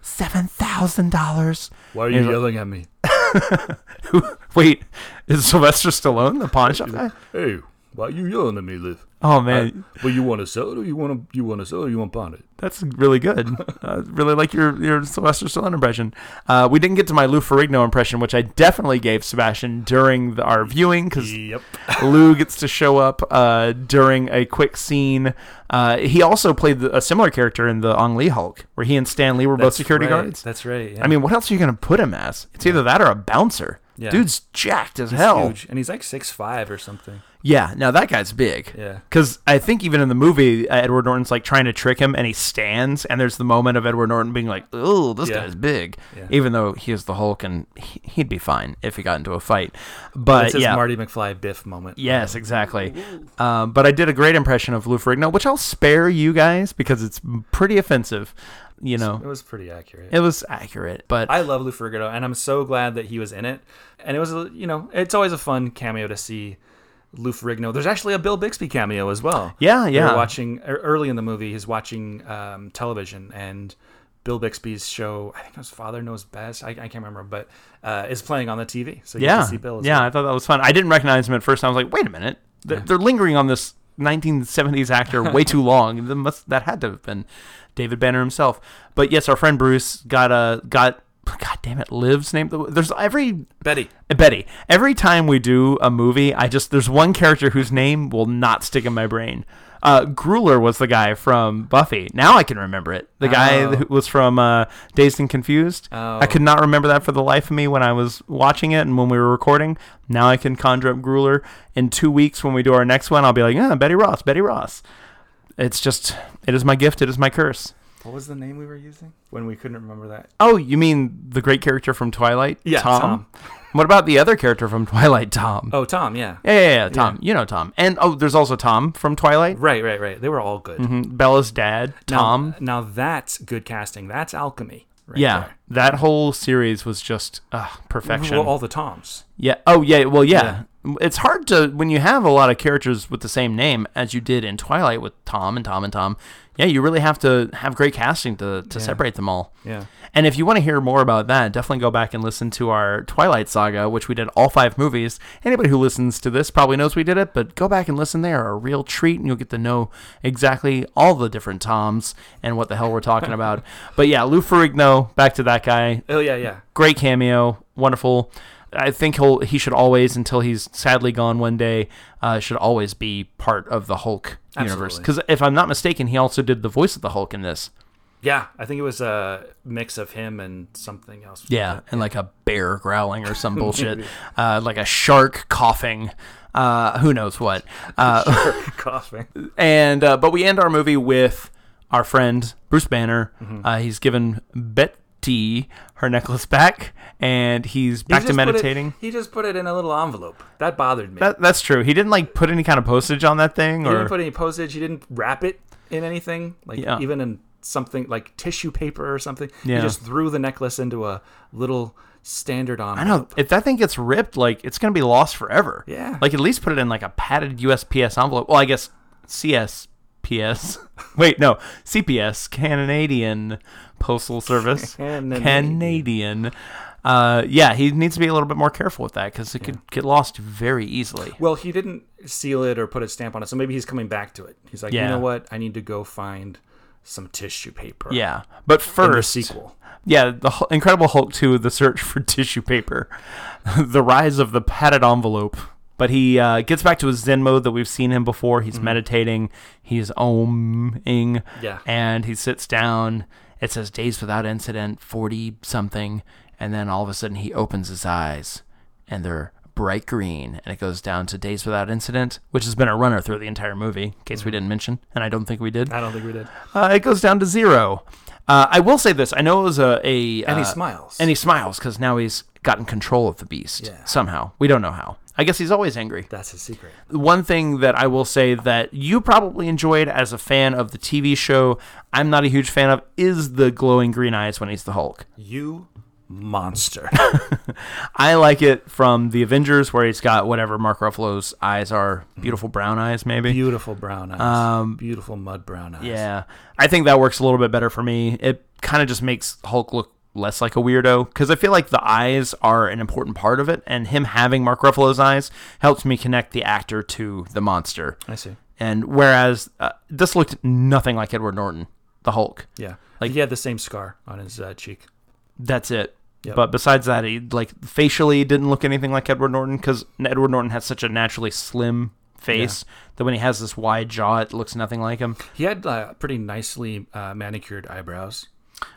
Speaker 2: seven thousand dollars?"
Speaker 1: Why are
Speaker 2: you
Speaker 1: you yelling at me?
Speaker 2: Wait, is Sylvester Stallone the pawn shop guy?
Speaker 1: Hey, why are you yelling at me, Liv?
Speaker 2: Oh man,
Speaker 1: well, you want to sell it, or you want to you want to sell it, or you want to pawn it?
Speaker 2: That's really good. uh, really like your your Sylvester Stallone impression. Uh, we didn't get to my Lou Ferrigno impression, which I definitely gave Sebastian during the, our viewing because
Speaker 1: Yep.
Speaker 2: Lou gets to show up uh, during a quick scene. Uh, he also played the, a similar character in the Ang Lee Hulk, where he and Stan Lee were both security
Speaker 1: right.
Speaker 2: guards.
Speaker 1: That's right. Yeah.
Speaker 2: I mean, what else are you going to put him as? It's either that or a bouncer.
Speaker 1: Yeah.
Speaker 2: Dude's jacked as
Speaker 1: He's
Speaker 2: hell.
Speaker 1: huge, and he's like six five or something.
Speaker 2: Yeah, now that guy's big.
Speaker 1: Yeah.
Speaker 2: Because I think even in the movie, uh, Edward Norton's like trying to trick him, and he stands, and there's the moment of Edward Norton being like, "Oh, this
Speaker 1: Yeah.
Speaker 2: guy's big,"
Speaker 1: Yeah.
Speaker 2: even though he is the Hulk, and he- he'd be fine if he got into a fight. But
Speaker 1: It's his
Speaker 2: yeah,
Speaker 1: Marty McFly Biff moment.
Speaker 2: yes, exactly. Um, but I did a great impression of Lou Ferrigno, which I'll spare you guys because it's pretty offensive. You know.
Speaker 1: It
Speaker 2: know,
Speaker 1: was pretty accurate.
Speaker 2: it was accurate, but
Speaker 1: I love Lou Ferrigno, and I'm so glad that he was in it. And it was, a- you know, it's always a fun cameo to see Lou Ferrigno. There's actually a Bill Bixby cameo as well.
Speaker 2: yeah,
Speaker 1: They're
Speaker 2: yeah,
Speaker 1: watching er, early in the movie. He's watching um, television, and Bill Bixby's show, I think it was Father Knows Best. I, I can't remember, but uh, is playing on the TV. So you
Speaker 2: yeah,
Speaker 1: can see Bill. As
Speaker 2: yeah.
Speaker 1: well.
Speaker 2: I thought that was fun. I didn't recognize him at first. I was like, wait a minute, they're, they're lingering on this 1970s actor way too long. That must that had to have been David Banner himself. But yes, our friend Bruce got a got. God damn it, Liv's name. There's every
Speaker 1: Betty.
Speaker 2: Betty. Every time we do a movie, I just there's one character whose name will not stick in my brain. Uh, Grueller was the guy from Buffy. Now I can remember it. The guy
Speaker 1: Oh.
Speaker 2: who was from uh, Dazed and Confused.
Speaker 1: Oh.
Speaker 2: I could not remember that for the life of me when I was watching it and when we were recording. Now I can conjure up Grueller. In two weeks when we do our next one, I'll be like, yeah, Betty Ross, Betty Ross. It's just, it is my gift, it is my curse.
Speaker 1: What was the name we were using when we couldn't remember that?
Speaker 2: Oh, you mean the great character from Twilight?
Speaker 1: Yeah,
Speaker 2: Tom.
Speaker 1: Tom.
Speaker 2: What about the other character from Twilight, Tom?
Speaker 1: Oh, Tom. Yeah.
Speaker 2: Yeah, yeah, yeah, Tom. You know Tom. And oh, there's also Tom from Twilight.
Speaker 1: Right, right, right. They were all good.
Speaker 2: Mhm. Bella's dad,
Speaker 1: Now-
Speaker 2: Tom.
Speaker 1: Now, that's good casting. That's alchemy. Right
Speaker 2: yeah,
Speaker 1: there.
Speaker 2: that whole series was just uh, perfection.
Speaker 1: Well, all the Toms.
Speaker 2: yeah. Oh, yeah. Well, yeah. It's hard to when you have a lot of characters with the same name as you did in Twilight with Tom and Tom and Tom. Yeah, you really have to have great casting to to
Speaker 1: Yeah.
Speaker 2: separate them all.
Speaker 1: Yeah.
Speaker 2: And if you want to hear more about that, definitely go back and listen to our Twilight saga, which we did all five movies. Anybody who listens to this probably knows we did it, but go back and listen there. A real treat, and you'll get to know exactly all the different Toms and what the hell we're talking about. But yeah, Lou Ferrigno, back to that guy.
Speaker 1: Oh yeah, yeah.
Speaker 2: Great cameo, wonderful. I think he'll he should always, until he's sadly gone one day, uh, should always be part of the Hulk universe. Because if I'm not mistaken, he also did the voice of the Hulk in this.
Speaker 1: Yeah, I think it was a mix of him and something else.
Speaker 2: Yeah, and like a bear growling or some bullshit, uh, like a shark coughing, uh, who knows what. Uh,
Speaker 1: coughing.
Speaker 2: and uh, but we end our movie with our friend Bruce Banner.
Speaker 1: Mm-hmm.
Speaker 2: Uh, he's given Betty her necklace back, and he's back to
Speaker 1: just put it-
Speaker 2: meditating.
Speaker 1: he just put it in a little envelope. That bothered me.
Speaker 2: That, that's true. He didn't like put any kind of postage on that thing,
Speaker 1: he
Speaker 2: or
Speaker 1: didn't put any postage. He didn't wrap it in anything, like
Speaker 2: Yeah.
Speaker 1: even in something like tissue paper or something.
Speaker 2: Yeah.
Speaker 1: He just threw the necklace into a little standard envelope.
Speaker 2: I know if that thing gets ripped, like it's gonna be lost forever.
Speaker 1: Yeah.
Speaker 2: Like at least put it in like a padded USPS envelope. Well, I guess CSPS. Wait, no, CPS, Canadian Postal Service.
Speaker 1: Canadian.
Speaker 2: Canadian. Uh, yeah, he needs to be a little bit more careful with that because it could get lost very easily.
Speaker 1: Well, he didn't seal it or put a stamp on it, so maybe he's coming back to it. He's like,
Speaker 2: Yeah.
Speaker 1: you know what? I need to go find some tissue paper.
Speaker 2: Yeah, but first,
Speaker 1: sequel.
Speaker 2: yeah, the Incredible Hulk 2, The Search for Tissue Paper, The Rise of the Padded Envelope. But he uh, gets back to his Zen mode that we've seen him before. He's meditating, he's oming,
Speaker 1: Yeah.
Speaker 2: and he sits down. It says days without incident, 40 something, and then all of a sudden he opens his eyes and they're bright green, and it goes down to days without incident, which has been a runner through the entire movie, in case we didn't mention, and I don't think we did.
Speaker 1: I don't think we did.
Speaker 2: Uh, it goes down to zero. Uh, I will say this: I know it was a, a
Speaker 1: And he
Speaker 2: uh,
Speaker 1: smiles.
Speaker 2: and he smiles because now he's gotten control of the beast
Speaker 1: Yeah.
Speaker 2: somehow. We don't know how. I guess he's always angry.
Speaker 1: That's his secret.
Speaker 2: One thing that I will say that you probably enjoyed as a fan of the TV show, I'm not a huge fan of, is the glowing green eyes when he's the Hulk.
Speaker 1: You monster.
Speaker 2: I like it from the Avengers where he's got whatever Mark Ruffalo's eyes are, beautiful brown eyes maybe.
Speaker 1: Beautiful brown eyes.
Speaker 2: Um,
Speaker 1: Beautiful mud brown eyes.
Speaker 2: Yeah, I think that works a little bit better for me. It kind of just makes Hulk look less like a weirdo because I feel like the eyes are an important part of it, and him having Mark Ruffalo's eyes helps me connect the actor to the monster.
Speaker 1: I see.
Speaker 2: And whereas uh, this looked nothing like Edward Norton, the Hulk.
Speaker 1: Yeah. Like he had the same scar on his uh, cheek.
Speaker 2: That's it.
Speaker 1: Yep.
Speaker 2: But besides that, he like facially didn't look anything like Edward Norton because Edward Norton has such a naturally slim face that when he has this wide jaw, it looks nothing like him.
Speaker 1: He had uh, pretty nicely uh, manicured eyebrows.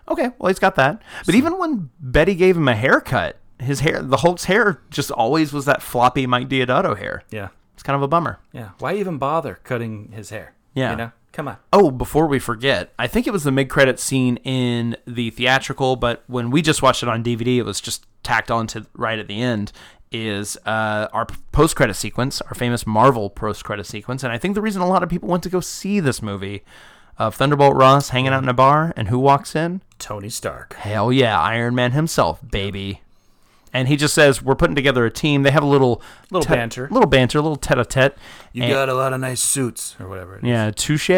Speaker 2: Okay, well he's got that. But even when Betty gave him a haircut, his hair, the Hulk's hair, just always was that floppy Mike Deodato hair.
Speaker 1: Yeah.
Speaker 2: It's kind of a bummer.
Speaker 1: Yeah. Why even bother cutting his hair?
Speaker 2: Yeah.
Speaker 1: You know? Come on.
Speaker 2: Oh, before we forget, I think it was the mid credit scene in the theatrical, but when we just watched it on DVD, it was just tacked on to right at the end. Is uh, our post credit sequence, our famous Marvel post credit sequence, and I think the reason a lot of people went to go see this movie of Thunderbolt Ross hanging out in a bar, and who walks in?
Speaker 1: Tony Stark.
Speaker 2: Hell yeah, Iron Man himself, baby. And he just says, "We're putting together a team." They have a little
Speaker 1: Little
Speaker 2: te-
Speaker 1: banter.
Speaker 2: little banter, a little tete-a-tete.
Speaker 1: You
Speaker 2: And-
Speaker 1: got a lot of nice suits or whatever. it is.
Speaker 2: yeah, touche.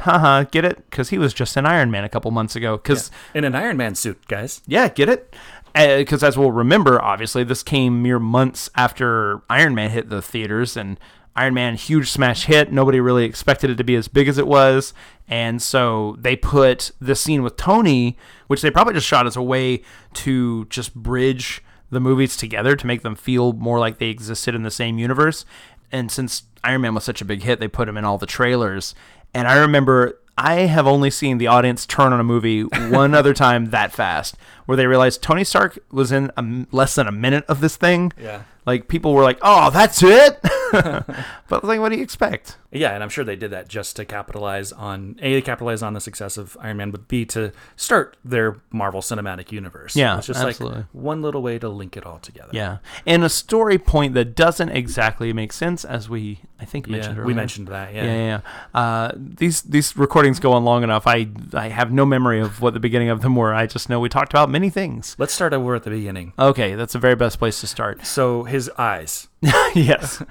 Speaker 2: Haha, get it? Because he was just an Iron Man a couple months ago. Because
Speaker 1: In an Iron Man suit, guys.
Speaker 2: yeah, get it? Eh, because as we'll remember, obviously, this came mere months after Iron Man hit the theaters, and Iron Man, huge smash hit. Nobody really expected it to be as big as it was, and so they put this scene with Tony, which they probably just shot as a way to just bridge the movies together to make them feel more like they existed in the same universe. And since Iron Man was such a big hit, they put him in all the trailers. And I remember I have only seen the audience turn on a movie one other time that fast, where they realized Tony Stark was in a less than a minute of this thing.
Speaker 1: Yeah.
Speaker 2: Like people were like, "Oh, that's it." but like, what do you expect?
Speaker 1: Yeah, and I'm sure they did that just to capitalize on a capitalize on the success of Iron Man, but b to start their Marvel Cinematic Universe.
Speaker 2: Yeah,
Speaker 1: it's just
Speaker 2: absolutely.
Speaker 1: like one little way to link it all together.
Speaker 2: Yeah, and a story point that doesn't exactly make sense, as we I think
Speaker 1: Yeah,
Speaker 2: mentioned earlier.
Speaker 1: we mentioned that. Yeah.
Speaker 2: Yeah, yeah. yeah. Uh, these these recordings go on long enough. I I have no memory of what the beginning of them were. I just know we talked about many things.
Speaker 1: Let's start over at the beginning.
Speaker 2: Okay, that's the very best place to start.
Speaker 1: So his eyes.
Speaker 2: yes.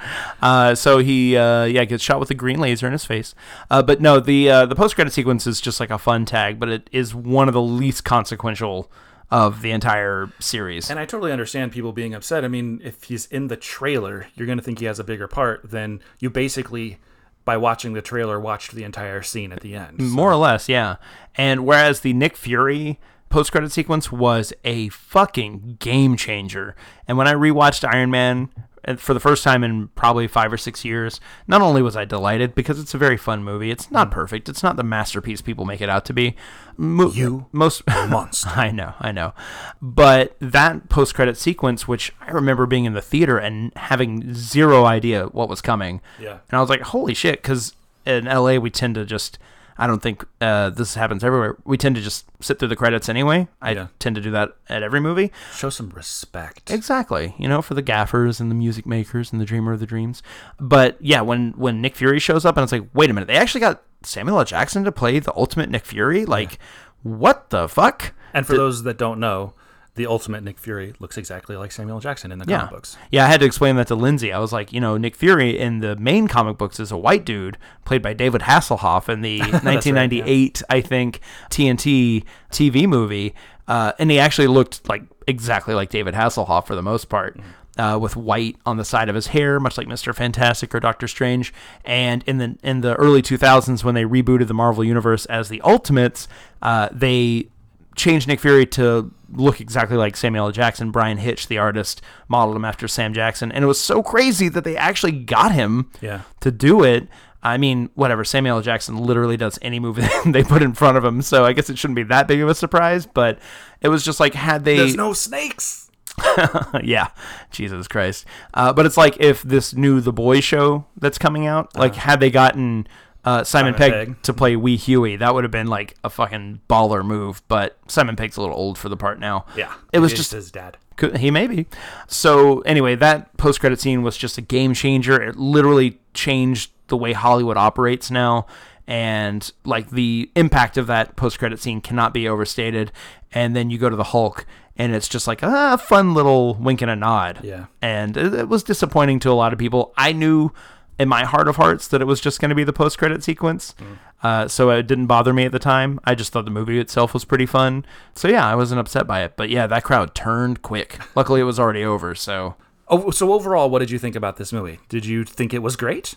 Speaker 2: Uh, so he uh, yeah gets shot with a green laser in his face. Uh, but no, the uh, the post credit sequence is just like a fun tag, but it is one of the least consequential of the entire series.
Speaker 1: And I totally understand people being upset. I mean, if he's in the trailer, you're going to think he has a bigger part than you basically, by watching the trailer, watched the entire scene at the end. So-
Speaker 2: More or less, yeah. And whereas the Nick Fury post credit sequence was a fucking game changer. And when I rewatched Iron Man uh, for the first time in probably five or six years, not only was I delighted because it's a very fun movie, it's not perfect, it's not the masterpiece people make it out to be. Mo-
Speaker 1: You
Speaker 2: most
Speaker 1: monster.
Speaker 2: I know, I know. But that post credit sequence, which I remember being in the theater and having zero idea what was coming.
Speaker 1: Yeah.
Speaker 2: And I was like, holy shit, because in LA, we tend to just, I don't think uh, this happens everywhere. We tend to just sit through the credits anyway. I
Speaker 1: Yeah.
Speaker 2: tend to do that at every movie.
Speaker 1: Show some respect.
Speaker 2: Exactly. You know, for the gaffers and the music makers and the dreamer of the dreams. But yeah, when when Nick Fury shows up and it's like, wait a minute, they actually got Samuel L. Jackson to play the ultimate Nick Fury? Like, what the fuck?
Speaker 1: And for those that don't know, the ultimate Nick Fury looks exactly like Samuel Jackson in the
Speaker 2: Yeah.
Speaker 1: comic books.
Speaker 2: Yeah, I had to explain that to Lindsay. I was like, you know, Nick Fury in the main comic books is a white dude played by David Hasselhoff in the 1998, I think, TNT TV movie. Uh, and he actually looked like exactly like David Hasselhoff for the most part. Uh, with white on the side of his hair, much like Mister Fantastic or Doctor Strange, and in the in the early 2000s when they rebooted the Marvel Universe as the Ultimates, uh, they changed Nick Fury to look exactly like Samuel L. Jackson. Brian Hitch, the artist, modeled him after Sam Jackson, and it was so crazy that they actually got him
Speaker 1: Yeah.
Speaker 2: to do it. I mean, whatever. Samuel L. Jackson literally does any movie they put in front of him, so I guess it shouldn't be that big of a surprise. But it was just like had they,
Speaker 1: There's no snakes.
Speaker 2: yeah, Jesus Christ. Uh, but it's like if this new The Boys show that's coming out, like had they gotten uh, Simon,
Speaker 1: Simon
Speaker 2: Pegg,
Speaker 1: Pegg.
Speaker 2: to play Wee Hughie, that would have been like a fucking baller move. But Simon Pegg's a little old for the part now.
Speaker 1: Yeah.
Speaker 2: it was just
Speaker 1: his dad.
Speaker 2: could, he may be. So anyway, that post credit scene was just a game changer. It literally changed the way Hollywood operates now. And like the impact of that post credit scene cannot be overstated. And then you go to the Hulk, and it's just like a fun little wink and a nod.
Speaker 1: Yeah.
Speaker 2: And it, it was disappointing to a lot of people. I knew in my heart of hearts that it was just going to be the post credit sequence. Uh, so it didn't bother me at the time. I just thought the movie itself was pretty fun. So yeah, I wasn't upset by it. But yeah, that crowd turned quick. Luckily, it was already over. So
Speaker 1: Oh, so overall, what did you think about this movie? Did you think it was great?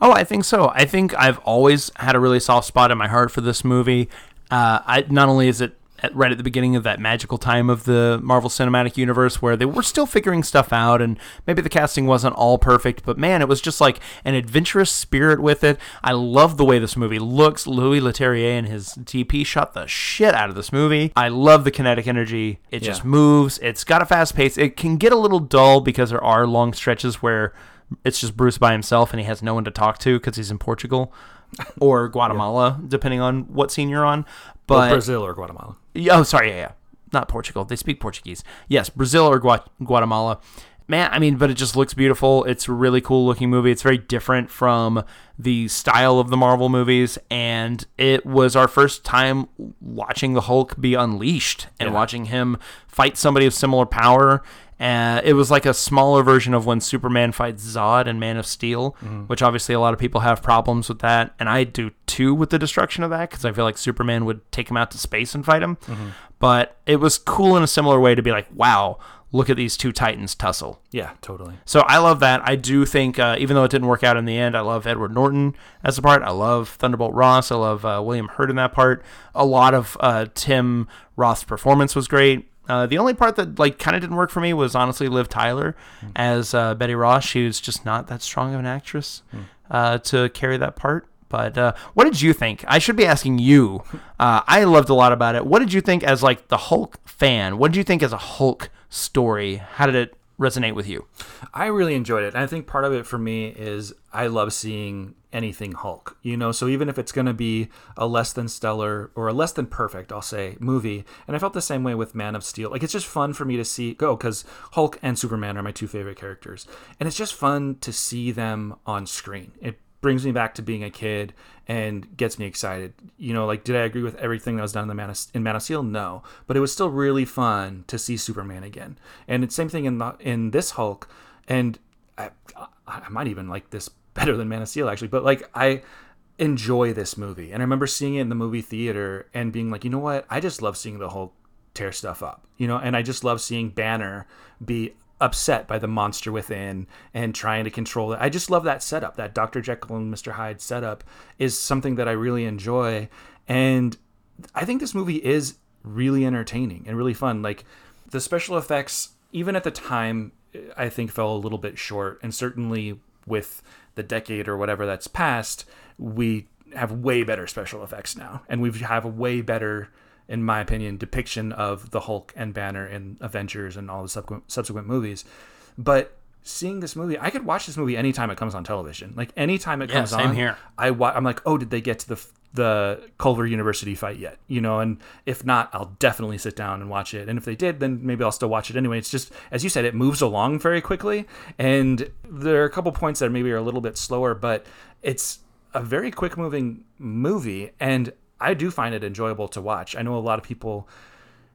Speaker 2: Oh, I think so. I think I've always had a really soft spot in my heart for this movie. Uh, I not only is it at, right at the beginning of that magical time of the Marvel Cinematic Universe where they were still figuring stuff out, and maybe the casting wasn't all perfect, but man, it was just like an adventurous spirit with it. I love the way this movie looks. Louis Leterrier and his DP shot the shit out of this movie. I love the kinetic energy. It just moves. It's got a fast pace. It can get a little dull because there are long stretches where it's just Bruce by himself and he has no one to talk to because he's in Portugal or Guatemala, depending on what scene you're on. But
Speaker 1: Brazil or Guatemala.
Speaker 2: Oh, sorry, yeah, yeah, not Portugal. They speak Portuguese. Yes, Brazil or Gua- Guatemala. Man, I mean, but it just looks beautiful. It's a really cool looking movie. It's very different from the style of the Marvel movies, and it was our first time watching the Hulk be unleashed and
Speaker 1: Yeah.
Speaker 2: watching him fight somebody of similar power. Uh, it was like a smaller version of when Superman fights Zod and Man of Steel, which obviously a lot of people have problems with that, and I do too with the destruction of that because I feel like Superman would take him out to space and fight him. But it was cool in a similar way to be like, wow, look at these two titans tussle.
Speaker 1: Yeah, totally.
Speaker 2: So I love that. I do think, uh, even though it didn't work out in the end, I love Edward Norton as a part. I love Thunderbolt Ross. I love uh, William Hurt in that part. A lot of uh, Tim Roth's performance was great. Uh, the only part that like kind of didn't work for me was honestly Liv Tyler as uh, Betty Ross. She was just not that strong of an actress uh, to carry that part. But uh, what did you think? I should be asking you. Uh, I loved a lot about it. What did you think as like the Hulk fan? What did you think as a Hulk story? How did it resonate with you?
Speaker 1: I really enjoyed it. And I think part of it for me is I love seeing anything Hulk, you know? So even if it's going to be a less than stellar or a less than perfect, I'll say, movie. And I felt the same way with Man of Steel. Like, it's just fun for me to see go because Hulk and Superman are my two favorite characters. And it's just fun to see them on screen. It brings me back to being a kid and gets me excited. You know, like did I agree with everything that was done in the Man of, in Man of Steel? No, but it was still really fun to see Superman again. And it's same thing in the, in this Hulk. And I, I might even like this better than Man of Steel actually, but like I enjoy this movie. And I remember seeing it in the movie theater and being like, you know what? I just love seeing the Hulk tear stuff up, you know, and I just love seeing Banner be upset by the monster within and trying to control it. I just love that setup. That Dr. Jekyll and Mr. Hyde setup is something that I really enjoy. And I think this movie is really entertaining and really fun. Like the special effects, even at the time, I think fell a little bit short. And certainly with the decade or whatever that's passed, we have way better special effects now. And we have a way better, in my opinion, depiction of the Hulk and Banner and Avengers and all the subsequent, subsequent movies. But seeing this movie, I could watch this movie anytime it comes on television. Like anytime it
Speaker 2: Yeah,
Speaker 1: comes
Speaker 2: same
Speaker 1: on,
Speaker 2: here.
Speaker 1: I wa- I'm like, oh, did they get to the the Culver University fight yet? You know, and if not, I'll definitely sit down and watch it. And if they did, then maybe I'll still watch it anyway. It's just as you said, it moves along very quickly, and there are a couple points that maybe are a little bit slower, but it's a very quick moving movie, and I do find it enjoyable to watch. I know a lot of people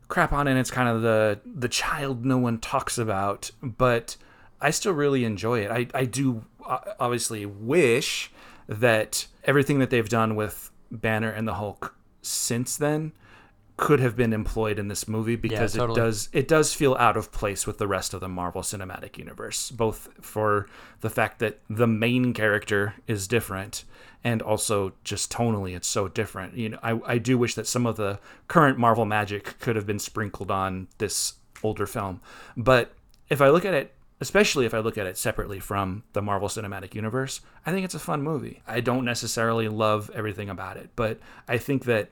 Speaker 1: crap on it. And it's kind of the the child no one talks about, but I still really enjoy it. I I do uh, obviously wish that everything that they've done with Banner and the Hulk since then could have been employed in this movie because
Speaker 2: totally.
Speaker 1: it does it does feel out of place with the rest of the Marvel Cinematic Universe, both for the fact that the main character is different and also just tonally it's so different. You know, I, I do wish that some of the current Marvel magic could have been sprinkled on this older film. But if I look at it especially if I look at it separately from the Marvel Cinematic Universe, I think it's a fun movie. I don't necessarily love everything about it, but I think that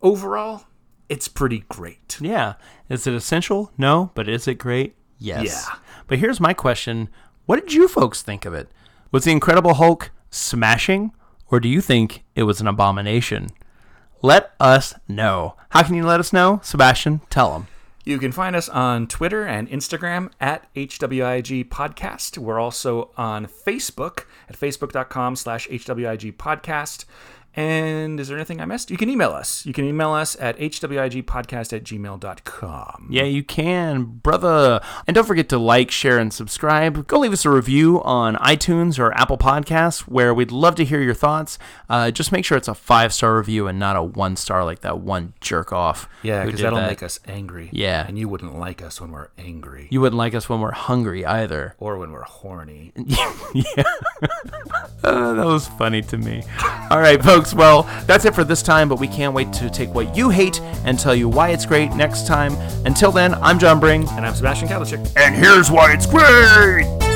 Speaker 1: overall it's pretty great.
Speaker 2: Yeah. Is it essential? No. But is it great? Yes.
Speaker 1: Yeah.
Speaker 2: But here's my question What did you folks think of it? Was The Incredible Hulk smashing, or do you think it was an abomination? Let us know. How can you let us know? Sebastian, tell them.
Speaker 1: You can find us on Twitter and Instagram at HWIG Podcast. We're also on Facebook at facebook.com slash HWIG Podcast. And is there anything I missed? You can email us. You can email us at hwigpodcast at gmail.com.
Speaker 2: Yeah, you can, brother. And don't forget to like, share, and subscribe. Go leave us a review on iTunes or Apple Podcasts, where we'd love to hear your thoughts. Uh, just make sure it's a five star review and not a one star like that one jerk off.
Speaker 1: Yeah, because that'll
Speaker 2: that.
Speaker 1: make us angry.
Speaker 2: Yeah.
Speaker 1: And you wouldn't like us when we're angry
Speaker 2: You wouldn't like us when we're hungry either.
Speaker 1: or when we're horny.
Speaker 2: Uh, that was funny to me. All right, folks. Well, that's it for this time, but we can't wait to take what you hate and tell you why it's great next time. Until then, I'm John Bring,
Speaker 1: And I'm Sebastian Kadlecik.
Speaker 2: and here's why it's great.